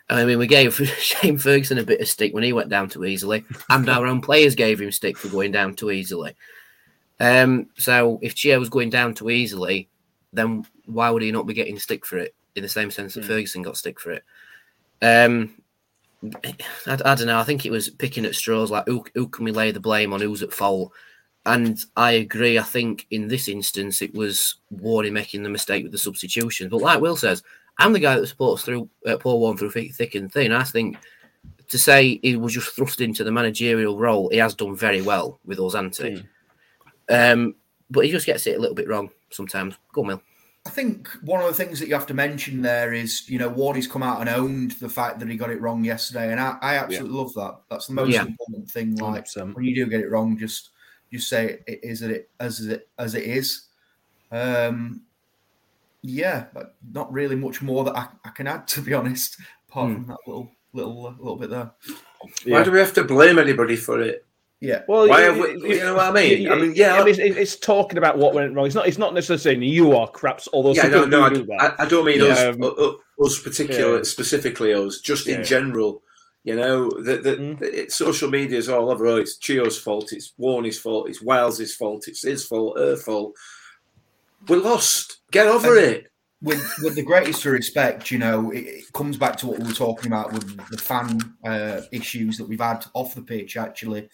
I mean, we gave Shane Ferguson a bit of stick when he went down too easily, and our own players gave him stick for going down too easily. Um, so if Chio was going down too easily, then why would he not be getting stick for it in the same sense that Ferguson got stick for it? Um, I, I don't know. I think it was picking at straws, like who, who can we lay the blame on? Who's at fault? And I agree. I think in this instance, it was Warney making the mistake with the substitution. But like Will says, I'm the guy that supports through uh, Paul Warne through thick, thick and thin. I think to say he was just thrust into the managerial role, he has done very well with us, hasn't? Um, but he just gets it a little bit wrong sometimes. Go on, Will. I think one of the things that you have to mention there is, you know, Wardy's come out and owned the fact that he got it wrong yesterday, and I, I absolutely love that. That's the most Yeah. important thing. Like 100%. when you do get it wrong, just just say it is it as it as it is. Um, yeah, but not really much more that I, I can add to be honest, apart Hmm. from that little little uh, little bit there. Why do we have to blame anybody for it? Yeah, Well, Why you, have we- you know what I mean? I mean, yeah, I mean, it's, it's talking about what went wrong. It's not. It's not necessarily saying you are craps. Although Yeah, no, no, I, do I, I, don't mean Yeah, us, um, uh, uh, us particular, yeah. specifically us, just in Yeah. general. You know, the, the, Mm. the- social media is all over. Oh, it's Chio's fault. It's Warney's fault. It's Wales' fault. It's his fault. Her fault. We lost. Get over And- it. with with the greatest respect, you know, it, it, comes back to what we were talking about with the fan uh, issues that we've had off the pitch. Actually,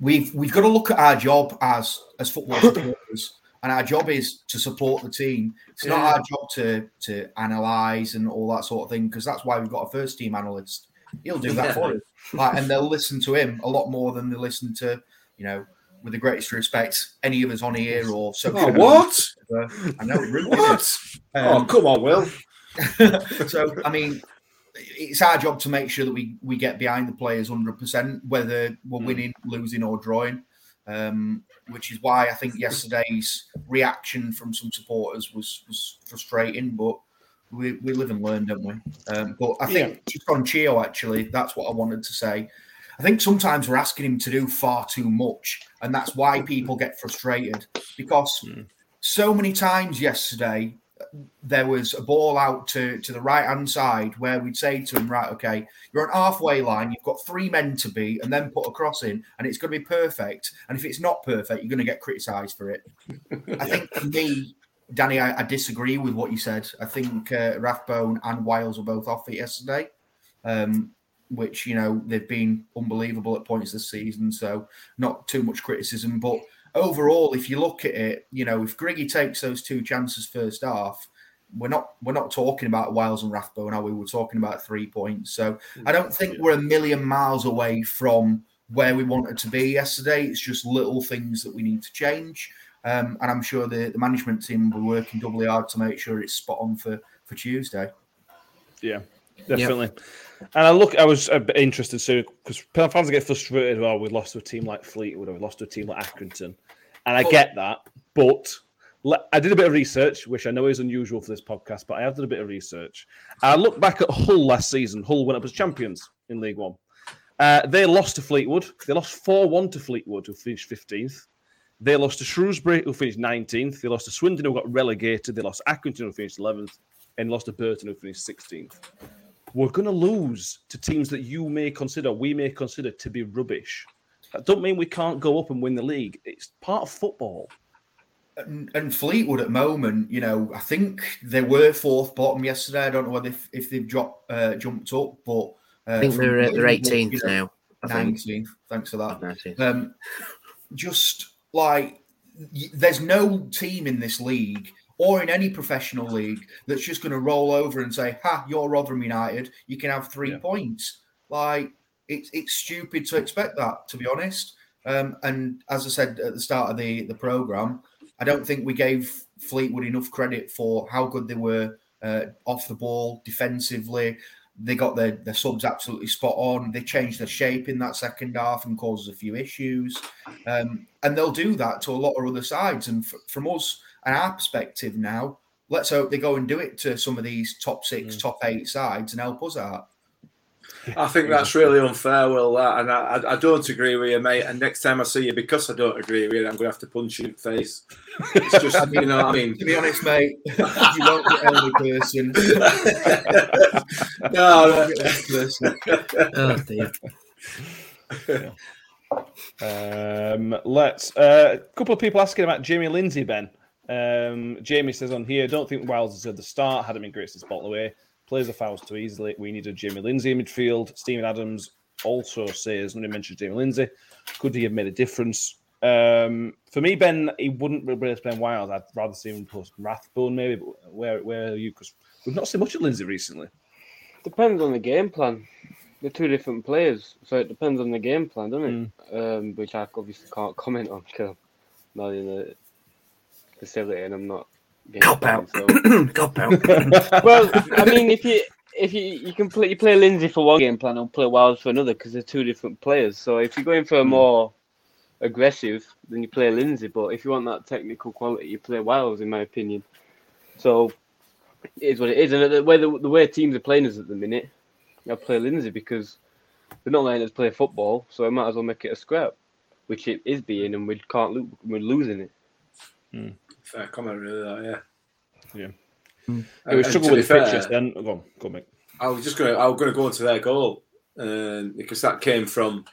we've we've got to look at our job as as football supporters, and our job is to support the team. It's yeah. not our job to to analyze and all that sort of thing because that's why we've got a first team analyst. He'll do that yeah. for us, like, and they'll listen to him a lot more than they listen to you know with the greatest respect, any of us on here or so. Oh, what? I know What? Um, oh, come on, Will. so, I mean, it's our job to make sure that we we get behind the players 100%, whether we're hmm. winning, losing, or drawing. Um, which is why I think yesterday's reaction from some supporters was was frustrating, but we, we live and learn, don't we? Um, but I think yeah. just on Chio, actually, that's what I wanted to say. I think sometimes we're asking him to do far too much, and that's why people get frustrated because mm. so many times yesterday there was a ball out to, to the right hand side where we'd say to him, right, okay, you're on halfway line, you've got three men to be, and then put a cross in, and it's going to be perfect. And if it's not perfect, you're going to get criticised for it. I think for me, Danny, I, I, disagree with what you said. I think uh, Rathbone and Wiles were both off it yesterday. Um, which you know they've been unbelievable at points this season. So not too much criticism, but overall, if you look at it, you know if Griggy takes those two chances first half, we're not we're not talking about Wiles and Rathbone, are we? We're talking about three points. So I don't think we're a million miles away from where we wanted to be yesterday. It's just little things that we need to change. Um, and I'm sure the, the management team will be working doubly hard to make sure it's spot on for, for Tuesday. Yeah, definitely. Yep. And I look, I was a bit interested soon because fans get frustrated. Oh, we lost to a team like Fleetwood, or we lost to a team like Accrington, and I get that. But I did a bit of research, which I know is unusual for this podcast, but I have done a bit of research. I looked back at Hull last season. Hull went up as champions in League One. Uh, they lost to Fleetwood. They lost 4 1 to Fleetwood, who finished 15th. They lost to Shrewsbury, who finished 19th. They lost to Swindon, who got relegated. They lost Accrington, who finished 11th. And lost to Burton, who finished 16th we're going to lose to teams that you may consider, we may consider to be rubbish. That don't mean we can't go up and win the league. It's part of football. And, and Fleetwood at the moment, you know, I think they were fourth bottom yesterday. I don't know whether if, if they've dropped, uh, jumped up, but uh, I think they're, they're 18th you know, now. 19th. Thanks for that. Um, just like there's no team in this league or in any professional league that's just going to roll over and say, "Ha, you're Rotherham United. You can have three yeah. points." Like it's it's stupid to expect that, to be honest. Um, and as I said at the start of the the program, I don't think we gave Fleetwood enough credit for how good they were uh, off the ball defensively. They got their, their subs absolutely spot on. They changed their shape in that second half and caused a few issues. Um, and they'll do that to a lot of other sides. And f- from us, and our perspective now, let's hope they go and do it to some of these top six, mm. top eight sides and help us out. I think that's really unfair, Will. That, and I, I, don't agree with you, mate. And next time I see you, because I don't agree with you, I'm going to have to punch you in the face. It's just, you know, what I mean, to be honest, mate, you won't be the only person. no, no. oh dear. Um, let's. Uh, a couple of people asking about Jamie Lindsay, Ben. Um, Jamie says on here, don't think Wiles is at the start. Hadn't been great since bottle away. Plays the fouls too easily. We need a Jamie Lindsay in midfield. Steven Adams also says when he mentions Jamie Lindsay, could he have made a difference? Um, for me, Ben, he wouldn't replace Ben Wiles. I'd rather see him post Rathbone maybe. But where where are you? Because we've not seen much of Lindsay recently. Depends on the game plan. They're two different players, so it depends on the game plan, doesn't it? Mm. Um, which I obviously can't comment on because I'm not in the facility, and I'm not. Cop out. Cop out. well, I mean, if you if you you can play you play Lindsay for one game plan and play Wiles for another because they're two different players. So if you're going for a hmm. more aggressive, then you play Lindsay. But if you want that technical quality, you play Wiles, in my opinion. So it is what it is, and the way the, the way teams are playing us at the minute, I play Lindsay because they're not letting us play football, so I might as well make it a scrap, which it is being, and we can't lose. We're losing it. Mm. Fair comment, really. That, yeah. Yeah. Mm. It was struggle with the fair, pitches. Then go on, go on, mate. I was just going. to I was going to go into their goal um, because that came from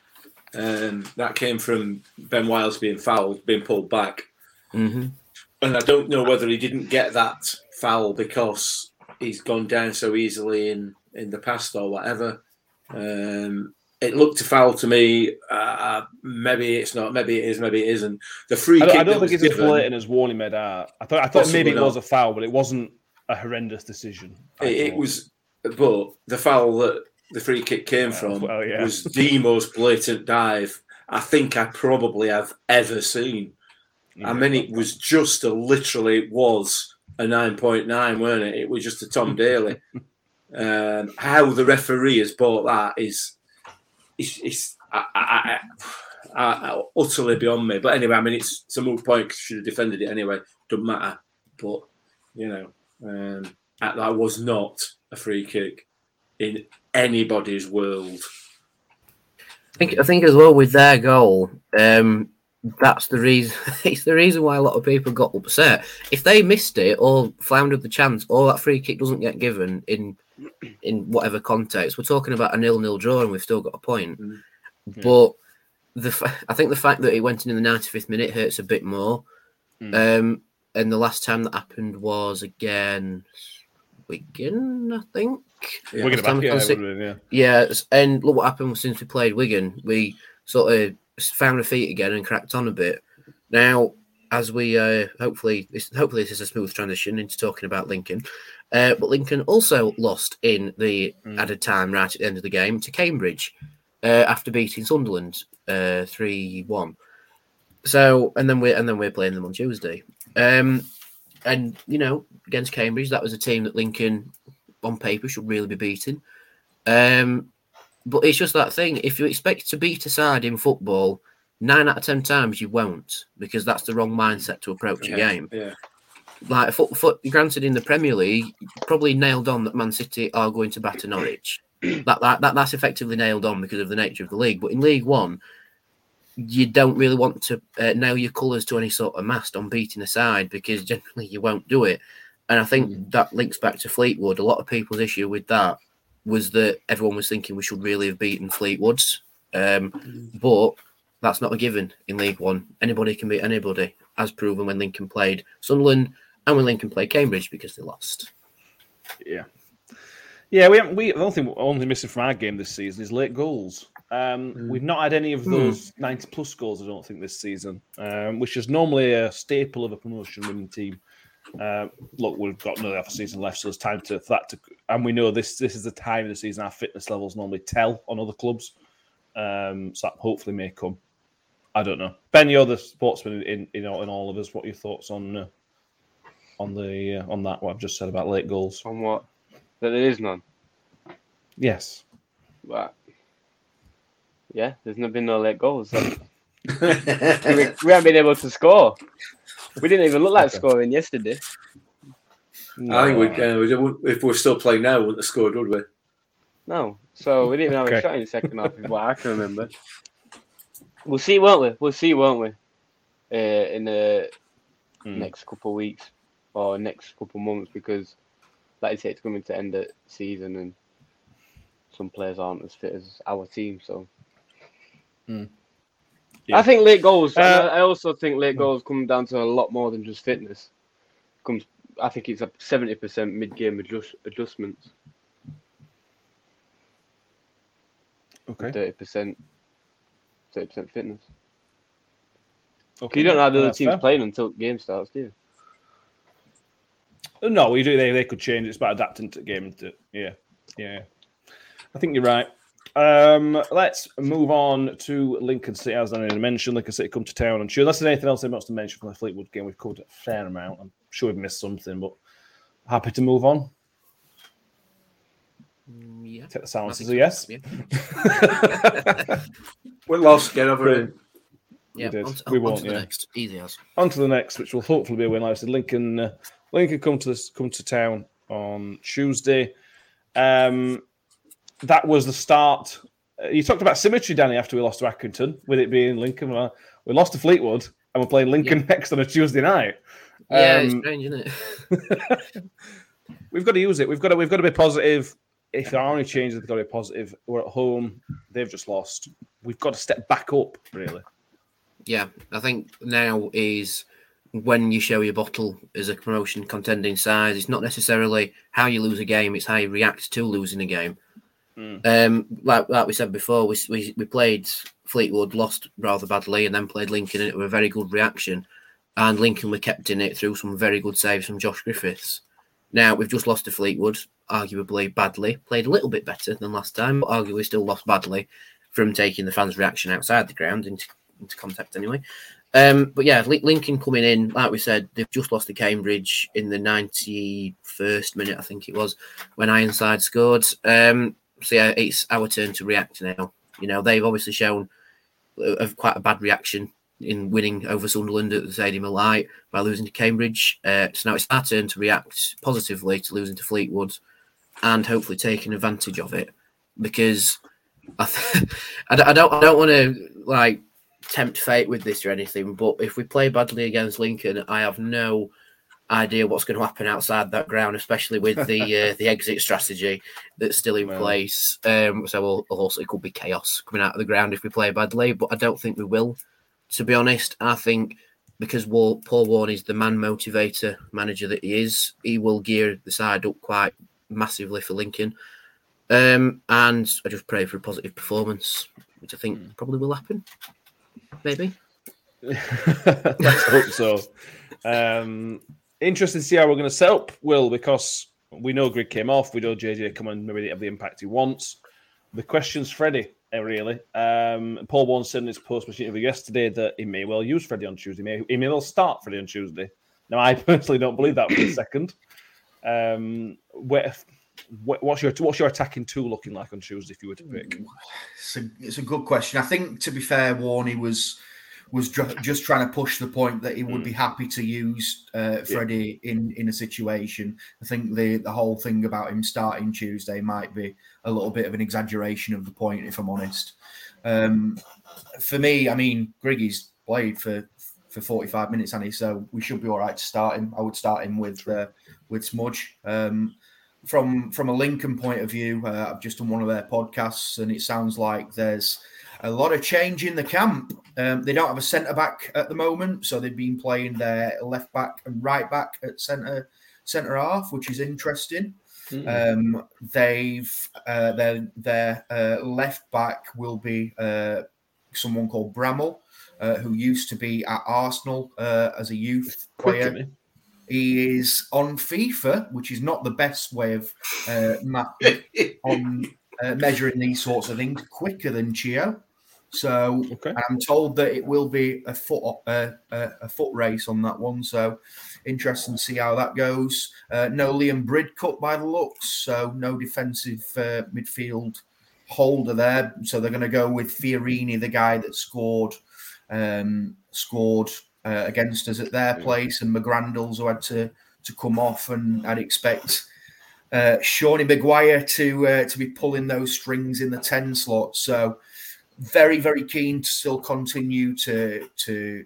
um, that came from Ben Wiles being fouled, being pulled back, mm-hmm. and I don't know whether he didn't get that foul because he's gone down so easily in in the past or whatever. Um, it looked a foul to me. Uh, maybe it's not. Maybe it is. Maybe it isn't. The free I kick. don't, I don't think it's as blatant as Warney made out. I thought I thought maybe it was a foul, but it wasn't a horrendous decision. It, it was, but the foul that the free kick came Well, from well, yeah. was the most blatant dive I think I probably have ever seen. I mean, it was just a literally it was a nine point nine, weren't it? It was just a Tom Daley. um, how the referee has bought that is, is, is I, I, I, I, utterly beyond me. But anyway, I mean, it's, it's a moot point. Should have defended it anyway. Doesn't matter. But you know, um, that that was not a free kick in anybody's world. I think I think as well with their goal, um, that's the reason. It's the reason why a lot of people got upset. If they missed it or floundered the chance, or that free kick doesn't get given in in whatever context, we're talking about a nil-nil draw and we've still got a point. Mm. But the fa- I think the fact that it went in in the 95th minute hurts a bit more. Um, and the last time that happened was against Wigan, I think. We're going to Last time back we it. consi- Yeah, yeah. Yeah, and look what happened since we played Wigan. We sort of found our feet again and cracked on a bit. Now, as we uh, hopefully, this, hopefully this is a smooth transition into talking about Lincoln. Uh, but Lincoln also lost in the Mm. added time right at the end of the game to Cambridge uh, after beating Sunderland three one. So and then we and then we're playing them on Tuesday. Um, and you know against Cambridge, that was a team that Lincoln on paper should really be beating. Um, but it's just that thing. If you expect to beat a side in football, nine out of ten times you won't, because that's the wrong mindset to approach a game. Yeah. Like, foot, foot, granted, in the Premier League, probably nailed on that Man City are going to batter Norwich. that, that, that that's effectively nailed on because of the nature of the league. But in League One, you don't really want to uh, nail your colours to any sort of mast on beating a side because generally you won't do it. And I think that links back to Fleetwood. A lot of people's issue with that was that everyone was thinking we should really have beaten Fleetwoods. Um, but that's not a given in League One. Anybody can beat anybody, as proven when Lincoln played Sunderland and when Lincoln played Cambridge because they lost. Yeah, yeah. We haven't, we the only thing only missing from our game this season is late goals. Um, We've not had any of those ninety plus goals. I don't think this season, um, which is normally a staple of a promotion winning team. Uh, look, we've got another half a season left, so there's time to for that to, and we know this this is the time of the season our fitness levels normally tell on other clubs. Um, so that hopefully may come. I don't know. Ben, you're the sportsman in in, all- in all of us. What are your thoughts on uh, on the uh, on that? What I've just said about late goals. On what? That there is none. Yes. But yeah, there's not been no late goals. So we, we haven't been able to score. We didn't even look like Okay. scoring yesterday. I think we'd, uh, we'd, if we're still playing now, we wouldn't have scored, would we? No, so we didn't even have Okay. a shot in the second half, is what I can remember. We'll see, won't we? We'll see, won't we? Uh, in the Hmm. next couple of weeks or next couple of months, because, like I say, it's coming to end the season, and some players aren't as fit as our team. So, Hmm. Yeah. I think late goals. Uh, I I also think late goals come down to a lot more than just fitness. Comes, I think it's a seventy percent mid-game adjust, adjustments, Okay. thirty percent, thirty percent fitness. okay. You don't have the other teams fair. playing until the game starts, do you? No, we do. They, they could change. It's about adapting to the game. To, yeah, yeah. I think you're right. Um, let's move on to Lincoln City. As I mentioned, Lincoln City come to town. I'm sure unless there's anything else they wants to mention from the Fleetwood game, we've covered a fair amount. I'm sure we've missed something, but happy to move on. Yeah. Take the silence as a yes. Yeah. We lost, get over it. Yeah. did. On to, We on won't, to the yeah. next. Easy as. on to the next, which will hopefully be a win. Like I said, Lincoln, uh, Lincoln come to this, come to town on Tuesday. Um, that was the start. Uh, you talked about symmetry, Danny, after we lost to Accrington, with it being Lincoln. Well, we lost to Fleetwood, and we're playing Lincoln next on a Tuesday night. Yeah, it's Um, strange, isn't it? we've got to use it. We've got to. We've got to be positive. If there are any changes, we've got to be positive. We're at home. They've just lost. We've got to step back up. Really. Yeah, I think now is when you show your bottle as a promotion contending side. It's not necessarily how you lose a game; it's how you react to losing a game. Mm. Um, like like we said before, we, we we played Fleetwood, lost rather badly, and then played Lincoln, and it was a very good reaction. And Lincoln were kept in it through some very good saves from Josh Griffiths. Now we've just lost to Fleetwood, arguably badly. Played a little bit better than last time, but arguably still lost badly from taking the fans' reaction outside the ground into, into contact anyway. Um, but yeah, Lincoln coming in, like we said, they've just lost to Cambridge in the 91st minute, I think it was, when Ironside scored. Um, so yeah, it's our turn to react now. You know, they've obviously shown a, a- quite a bad reaction in winning over Sunderland at the Stadium of Light by losing to Cambridge. Uh, so now it's our turn to react positively to losing to Fleetwood and hopefully taking advantage of it because I, th- I don't, I don't, want to like tempt fate with this or anything, but if we play badly against Lincoln, I have no idea what's going to happen outside that ground, especially with the uh, the exit strategy that's still in Well. place. Um, so we'll, also it could be chaos coming out of the ground if we play badly, but I don't think we will. To be honest, I think because Paul Warne is the man motivator manager that he is, he will gear the side up quite massively for Lincoln. Um, and I just pray for a positive performance, which I think probably will happen. Maybe. Let's hope so. Um, interesting to see how we're going to set up, Will, because we know Grigg came off. We know JJ come on, maybe have the impact he wants. The question's Freddie, uh, really. Um, Paul Warne said in his post match interview yesterday that he may well use Freddie on Tuesday. He may, he may well start Freddie on Tuesday. Now, I personally don't believe that for a second. Um, where, what's your what's your attacking tool looking like on Tuesday if you were to pick? It's a, it's a good question. I think, to be fair, Warney was was ju- just trying to push the point that he would be happy to use uh, Freddie in in a situation. I think the the whole thing about him starting Tuesday might be a little bit of an exaggeration of the point, if I'm honest. Um, for me, I mean, Griggy's played for for 45 minutes, and he so we should be all right to start him. I would start him with uh, with Smudge. Um, from from a Lincoln point of view, uh, I've just done one of their podcasts, and it sounds like there's a lot of change in the camp. Um, they don't have a centre back at the moment, so they've been playing their left back and right back at centre centre half, which is interesting. Um, they've uh, their their uh, left back will be uh, someone called Bramall, uh, who used to be at Arsenal uh, as a youth player. he? Is on FIFA, which is not the best way of uh, on uh, measuring these sorts of things. Quicker than Chio, so Okay. I'm told that it will be a foot uh, a, a foot race on that one. So interesting to see how that goes. Uh, no Liam Bridcut by the looks, so no defensive uh, midfield holder there. So they're going to go with Fiorini, the guy that scored um, scored uh, against us at their place, and McGrandles who had to to come off, and I'd expect uh, Shawnee Maguire to uh, to be pulling those strings in the ten slot. So very very keen to still continue to to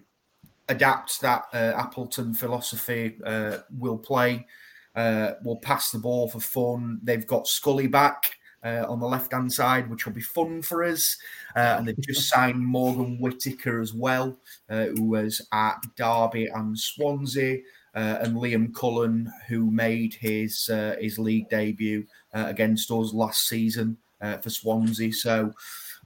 adapt that uh, Appleton philosophy. Uh, will play. Uh, will pass the ball for fun. They've got Scully back uh, on the left hand side, which will be fun for us. Uh, and they've just signed Morgan Whittaker as well, uh, who was at Derby and Swansea, uh, and Liam Cullen, who made his uh, his league debut uh, against us last season uh, for Swansea. So,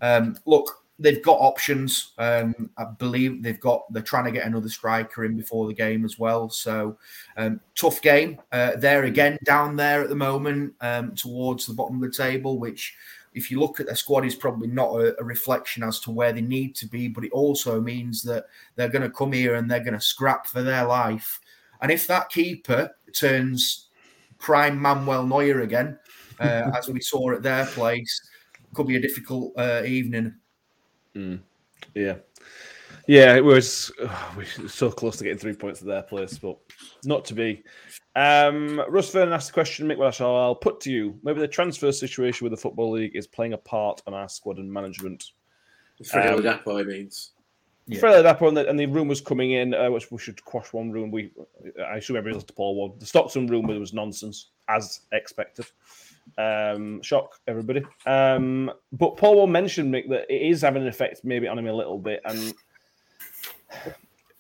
um, look, they've got options. Um, I believe they've got. They're trying to get another striker in before the game as well. So, um, tough game uh, there again, down there at the moment, um, towards the bottom of the table, which if you look at their squad, is probably not a, a reflection as to where they need to be, but it also means that they're going to come here and they're going to scrap for their life. And if that keeper turns prime Manuel Neuer again, uh, as we saw at their place, could be a difficult uh, evening. Yeah. Yeah, it was oh, we were so close to getting three points at their place, but not to be. Um, Russ Vernon asked the question, Mick Welsh, I'll I'll put to you. Maybe the transfer situation with the Football League is playing a part on our squad and management. Freddie Um, Ladapo, he means. Yeah. Fairly Dapper and the, and the rumours coming in, uh, which we should quash one room. We, I assume everybody listened to Paul Warne. The Stockton rumour was nonsense, as expected. Um, shock everybody. Um, but Paul Warne mentioned Mick that it is having an effect maybe on him a little bit, and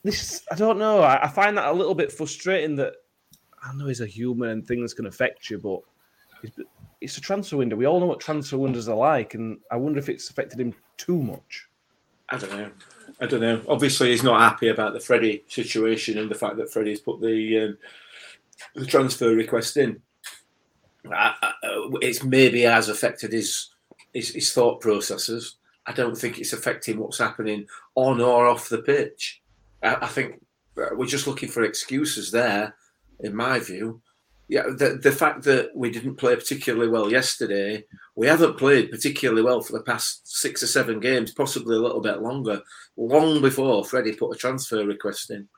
this I don't know. I, I find that a little bit frustrating. That I know he's a human and things can affect you, but it's, a transfer window. We all know what transfer windows are like, and I wonder if it's affected him too much. I don't know. I don't know. Obviously, he's not happy about the Freddie situation and the fact that Freddie's put the um, the transfer request in. I, I, it's maybe has affected his, his his thought processes. I don't think it's affecting what's happening on or off the pitch. I, I think uh, we're just looking for excuses there, in my view. Yeah, the the fact that we didn't play particularly well yesterday, we haven't played particularly well for the past six or seven games, possibly a little bit longer, long before Freddie put a transfer request in.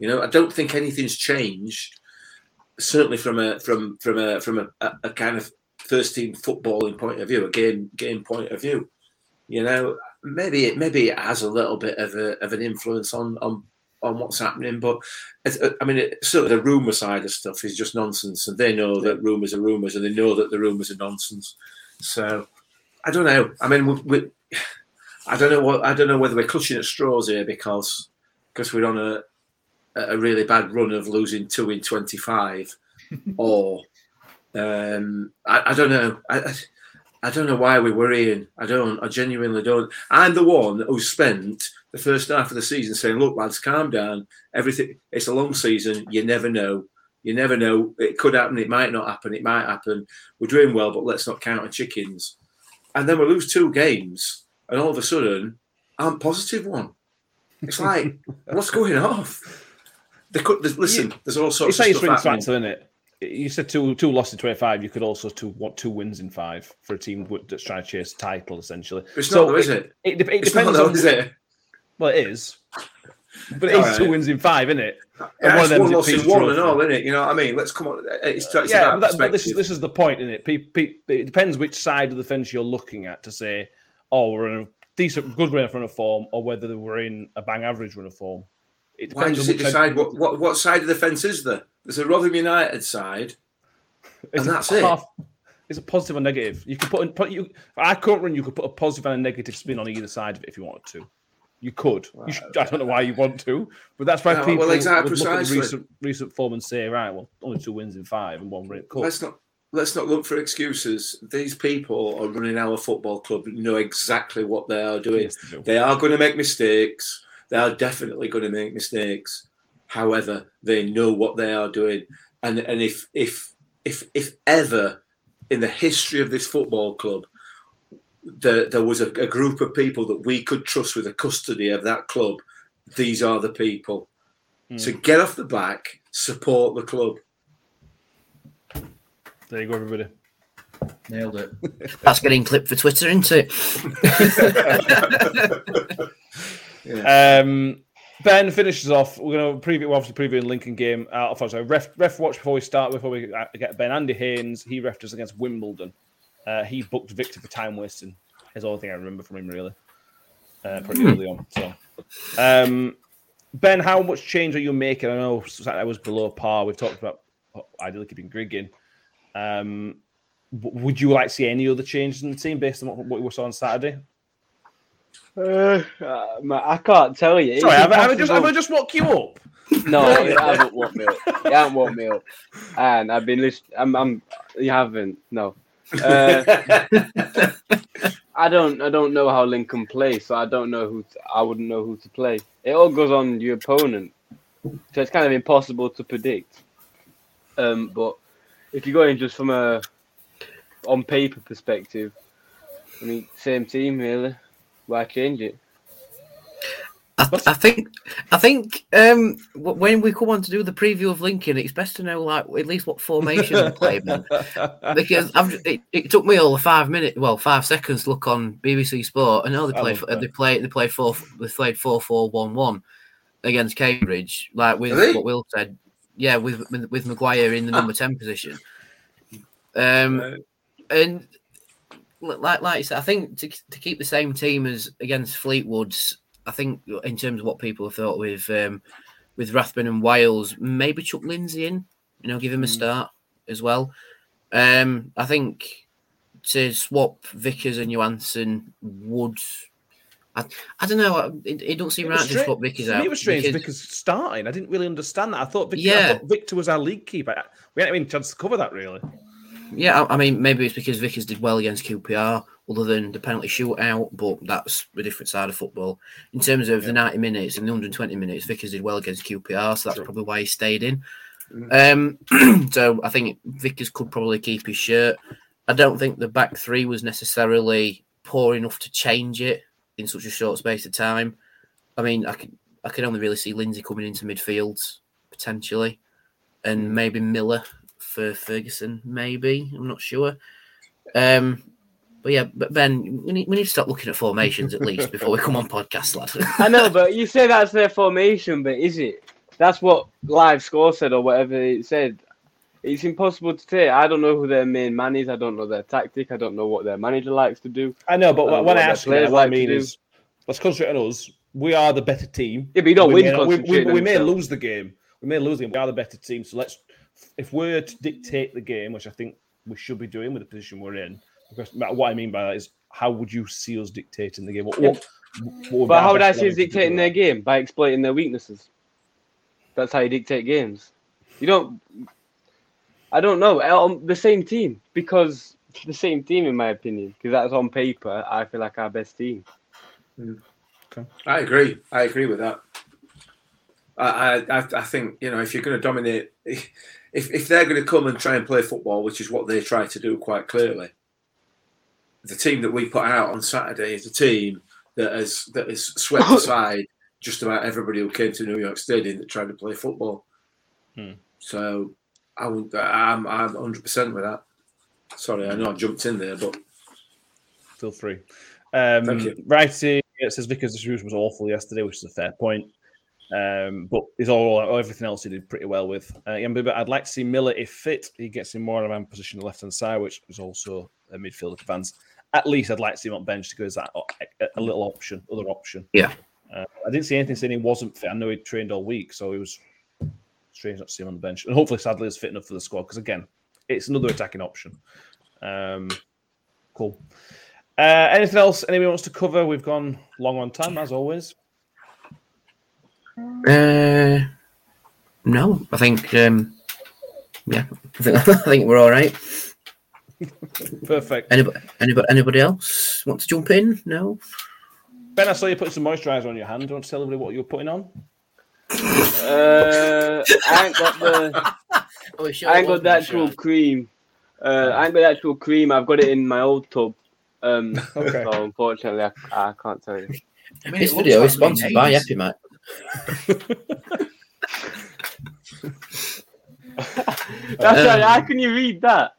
You know, I don't think anything's changed. Certainly from a from from a from a, a, a kind of first team footballing point of view, a game game point of view. You know, maybe it maybe it has a little bit of a of an influence on on on what's happening, but it's, uh, I mean, it, sort of the rumor side of stuff is just nonsense, and they know that rumors are rumors, and they know that the rumors are nonsense. So I don't know. I mean, we, we, I don't know what I don't know whether we're clutching at straws here because because we're on a a really bad run of losing two in twenty five, or um, I, I don't know. I, I don't know why we're worrying. I don't. I genuinely don't. I'm the one who spent the first half of the season saying, "Look, lads, calm down. Everything. It's a long season. You never know. You never know. It could happen. It might not happen. It might happen. We're doing well, but let's not count our chickens." And then we lose two games, and all of a sudden, I'm positive one. It's like, what's going off? They could listen. There's all sorts say of it's stuff happening. factor, isn't it? You said two two losses in twenty five. You could also two want two wins in five for a team that's trying to chase a title, essentially. It's not, though, is it? It, it not, depends though, on is it? Well, it is, but it is All two wins in five, isn't it? Yeah, one it's of one loss in one and all, isn't it? You know what I mean? Let's come on. It's, it's yeah, that but, this, perspective. this is the point, isn't it? It depends which side of the fence you're looking at to say, oh, we're in a decent, good run of form, or whether we're in a bang average run of form. It Why does it decide what, what, what side of the fence is there? There's a Rotherham United side. And that's it. It's a positive or negative. You could put, in, put you. I can't run. You could put a positive and a negative spin on either side of it if you wanted to. You could. You should, I don't know why you want to, but that's why No, well, people exactly, would look at precisely. recent recent form and say, right, well, only two wins in five and one cup. Let's not let's not look for excuses. These people are running our football club know exactly what they are doing. Yes, they do. They are going to make mistakes. They are definitely going to make mistakes. However, they know what they are doing, and and if if if if ever in the history of this football club there, there was a, a group of people that we could trust with the custody of that club, these are the people. Hmm. So get off the back, support the club. There you go, everybody. Nailed it. That's getting clipped for Twitter, isn't it? Um, ben finishes off. We're going to preview, we're obviously previewing Lincoln game. Uh, oh, sorry, ref, ref watch before we start. Before we uh, get Ben, Andy Haines, he refed us against Wimbledon. Uh, he booked Viktor for time wasting. Is the only thing I remember from him really. Uh, pretty early on. So, um, Ben, how much change are you making? I know Saturday was below par. We've talked about oh, ideally keeping Grigg in. Um, would you like to see any other changes in the team based on what, what we saw on Saturday? Uh, uh, man, I can't tell you. Sorry, have, I- have I just have I just woke you up? No, you haven't woke me up. You haven't woke me up. And I've been listening. I'm, I'm. You haven't. No. Uh, I don't. I don't know how Lincoln play, so I don't know who. To, I wouldn't know who to play. It all goes on your opponent, so it's kind of impossible to predict. Um, but if you're going just from a on paper perspective, I mean, same team really. Why change it? I, I think I think um, when we come on to do the preview of Lincoln, it's best to know like at least what formation they played in. because I've, it, it took me all the five minutes, well, five seconds to look on BBC Sport. I know they I played. love that. They play They played four. They played four four one one against Cambridge. Like with Really? what Will said. Yeah, with with, with Maguire in the number ten position. Um, Uh, and li- like like you said, I think to to keep the same team as against Fleetwood's, I think in terms of what people have thought with um, with Rathbone and Wiles, maybe chuck Lindsay in, you know, give him a start as well. Um, I think to swap Vickers and Johansson would I, I don't know. It, it don't seem It right to swap Vickers out. it was strange. because- Vickers starting. I didn't really understand that. I thought Viktor, I Yeah. thought Viktor was our league keeper. We hadn't even chance to cover that really. Yeah, I, mean, maybe it's because Vickers did well against QPR, other than the penalty shootout, but that's a different side of football. In terms of the 90 minutes and the 120 minutes, Vickers did well against QPR, so that's probably why he stayed in. Um, so I think Vickers could probably keep his shirt. I don't think the back three was necessarily poor enough to change it in such a short space of time. I mean, I could I could only really see Lindsay coming into midfield potentially, and maybe Miller for Ferguson. Maybe I'm not sure. Um, but yeah, but Ben, we need, we need to stop looking at formations at least before we come on podcast, lad. I know, but you say that's their formation, but is it? That's what live score said or whatever it said. It's impossible to say. I don't know who their main man is. I don't know their tactic. I don't know what their manager likes to do. I know, but when what I ask you, what I like to mean is, let's concentrate on us. We are the better team. Yeah, but you don't we win. may, we, we, we may lose the game. We may lose the game. We are the better team. So let's, if we're to dictate the game, which I think we should be doing with the position we're in, because what I mean by that is, how would you see us dictating the game? What, what, what But how would I see us level to do dictating their game? By exploiting their weaknesses. That's how you dictate games. You don't. I don't know. Um, the same team because the same team, in my opinion, because that's on paper. I feel like our best team. I agree. I agree with that. I, I, I- I think you know if you're going to dominate, if if they're going to come and try and play football, which is what they try to do quite clearly, the team that we put out on Saturday is a team that has that has swept aside just about everybody who came to New York Stadium that tried to play football. Hmm. So I would, I'm I'm 100 percent with that. Sorry, I know I jumped in there, but Feel free. Um, Thank you. Righty it says Vickers' distribution was awful yesterday, which is a fair point. Um, but he's all everything else he did pretty well with. Uh, yeah, but I'd like to see Miller if fit. He gets in more of a position on the left hand side, which is also a midfielder advance. At least I'd like to see him on bench to go as that a, a little option, other option. Yeah. Uh, I didn't see anything saying he wasn't fit. I know he trained all week, so it was strange not to see him on the bench. And hopefully, Sadlier is fit enough for the squad because again, it's another attacking option. Um, cool. Uh, anything else anybody wants to cover? We've gone long on time as always. Uh, no, I think. Um, yeah, I think, I think we're all right. Perfect. Anybody, anybody, anybody else want to jump in? No. Ben, I saw you put some moisturizer on your hand. Do you want to tell everybody what you're putting on? Uh, I ain't got the. Oh, I ain't got the actual cream. Uh, I ain't got the actual cream. I've got it in my old tub. Um, Okay. so unfortunately, I, I can't tell you. I mean, This video like is sponsored by mayonnaise. Epimax. That's Um, right. How can you read that?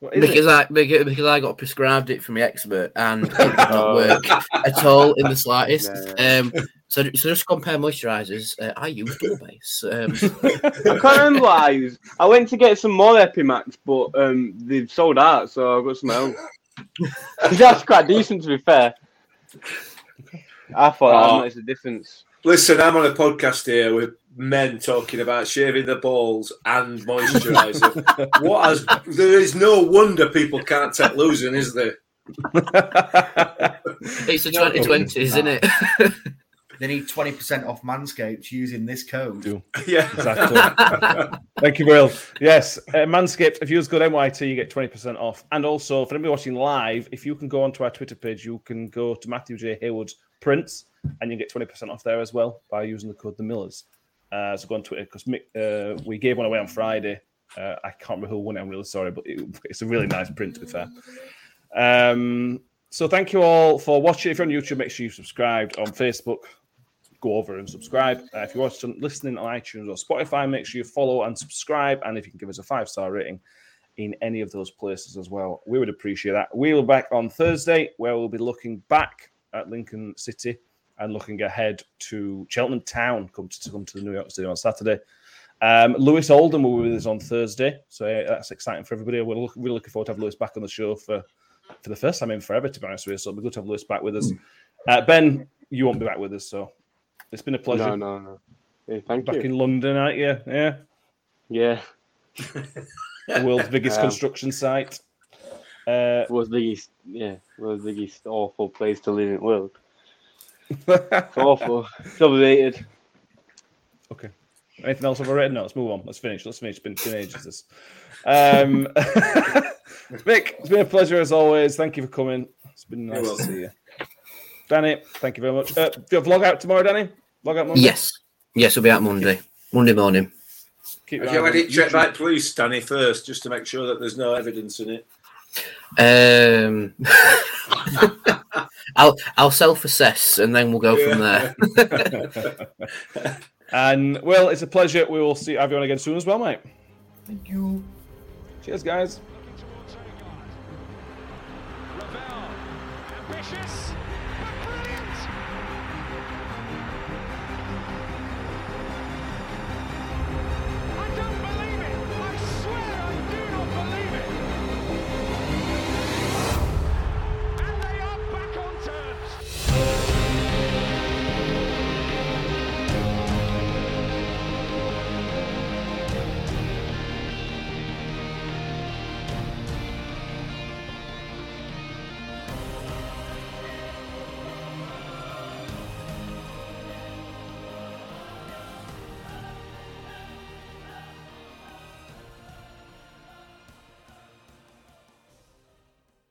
What is it? Because I because, because I got prescribed it from the expert and it did not Oh. work at all in the slightest. Yeah. Um, so, so just compare moisturisers. Uh, I use Doublebase. Um, I can't remember what I used. I went to get some more Epimax, but um, they've sold out, so I got some else. That's quite decent, to be fair. I thought Oh. that makes a difference. Listen, I'm on a podcast here with men talking about shaving their balls and moisturiser. what has there is no wonder people can't take losing, is there? it's the 2020s, isn't it? They need 20% off Manscaped using this code. Do. Yeah, Exactly. Thank you, Will. Yes, uh, Manscaped. If you use code MYT, you get twenty percent off. And also, for anybody watching live, if you can go onto our Twitter page, you can go to Matthew J Haywood's prints, and you get twenty percent off there as well by using the code the Millers. Uh, so go on Twitter because uh, we gave one away on Friday. Uh, I can't remember who won it. I'm really sorry, but it, it's a really nice print to be fair. Um, so thank you all for watching. If you're on YouTube, make sure you subscribed on Facebook go over and subscribe. Uh, if you're watching, listening on iTunes or Spotify, make sure you follow and subscribe. And if you can give us a five star rating in any of those places as well, we would appreciate that. We'll be back on Thursday where we'll be looking back at Lincoln City and looking ahead to Cheltenham Town come to, to come to the New York Stadium on Saturday. Um, Lewis Oldham will be with us on Thursday, so that's exciting for everybody. We're look, really looking forward to have Lewis back on the show for for the first time in forever, to be honest with you. So it'll be good to have Lewis back with us. Uh, ben, you won't be back with us, so it's been a pleasure. No, no, no. Yeah, thank Back you. in London, aren't you? Yeah, Yeah, the world's biggest Um, construction site. Uh, was the east. Yeah, was the east awful place to live in the world. It's awful. It's overrated. Okay. Anything else I've overrated? No, let's move on. Let's finish. Let's finish. It's been, been ages. This. Um, Mick, it's been a pleasure as always. Thank you for coming. It's been nice to see you. Danny, thank you very much. Uh, do you have vlog out tomorrow, Danny? Vlog out Monday? Yes. Yes, we'll be out Monday. Monday morning. Keep Have your you eye had it checked YouTube. by police, Danny, first, just to make sure that there's no evidence in it? Um, I'll I'll self-assess and then we'll go from there. And well, it's a pleasure. We will see everyone again soon as well, mate. Thank you. Cheers, guys. Looking. Ravel, ambitious.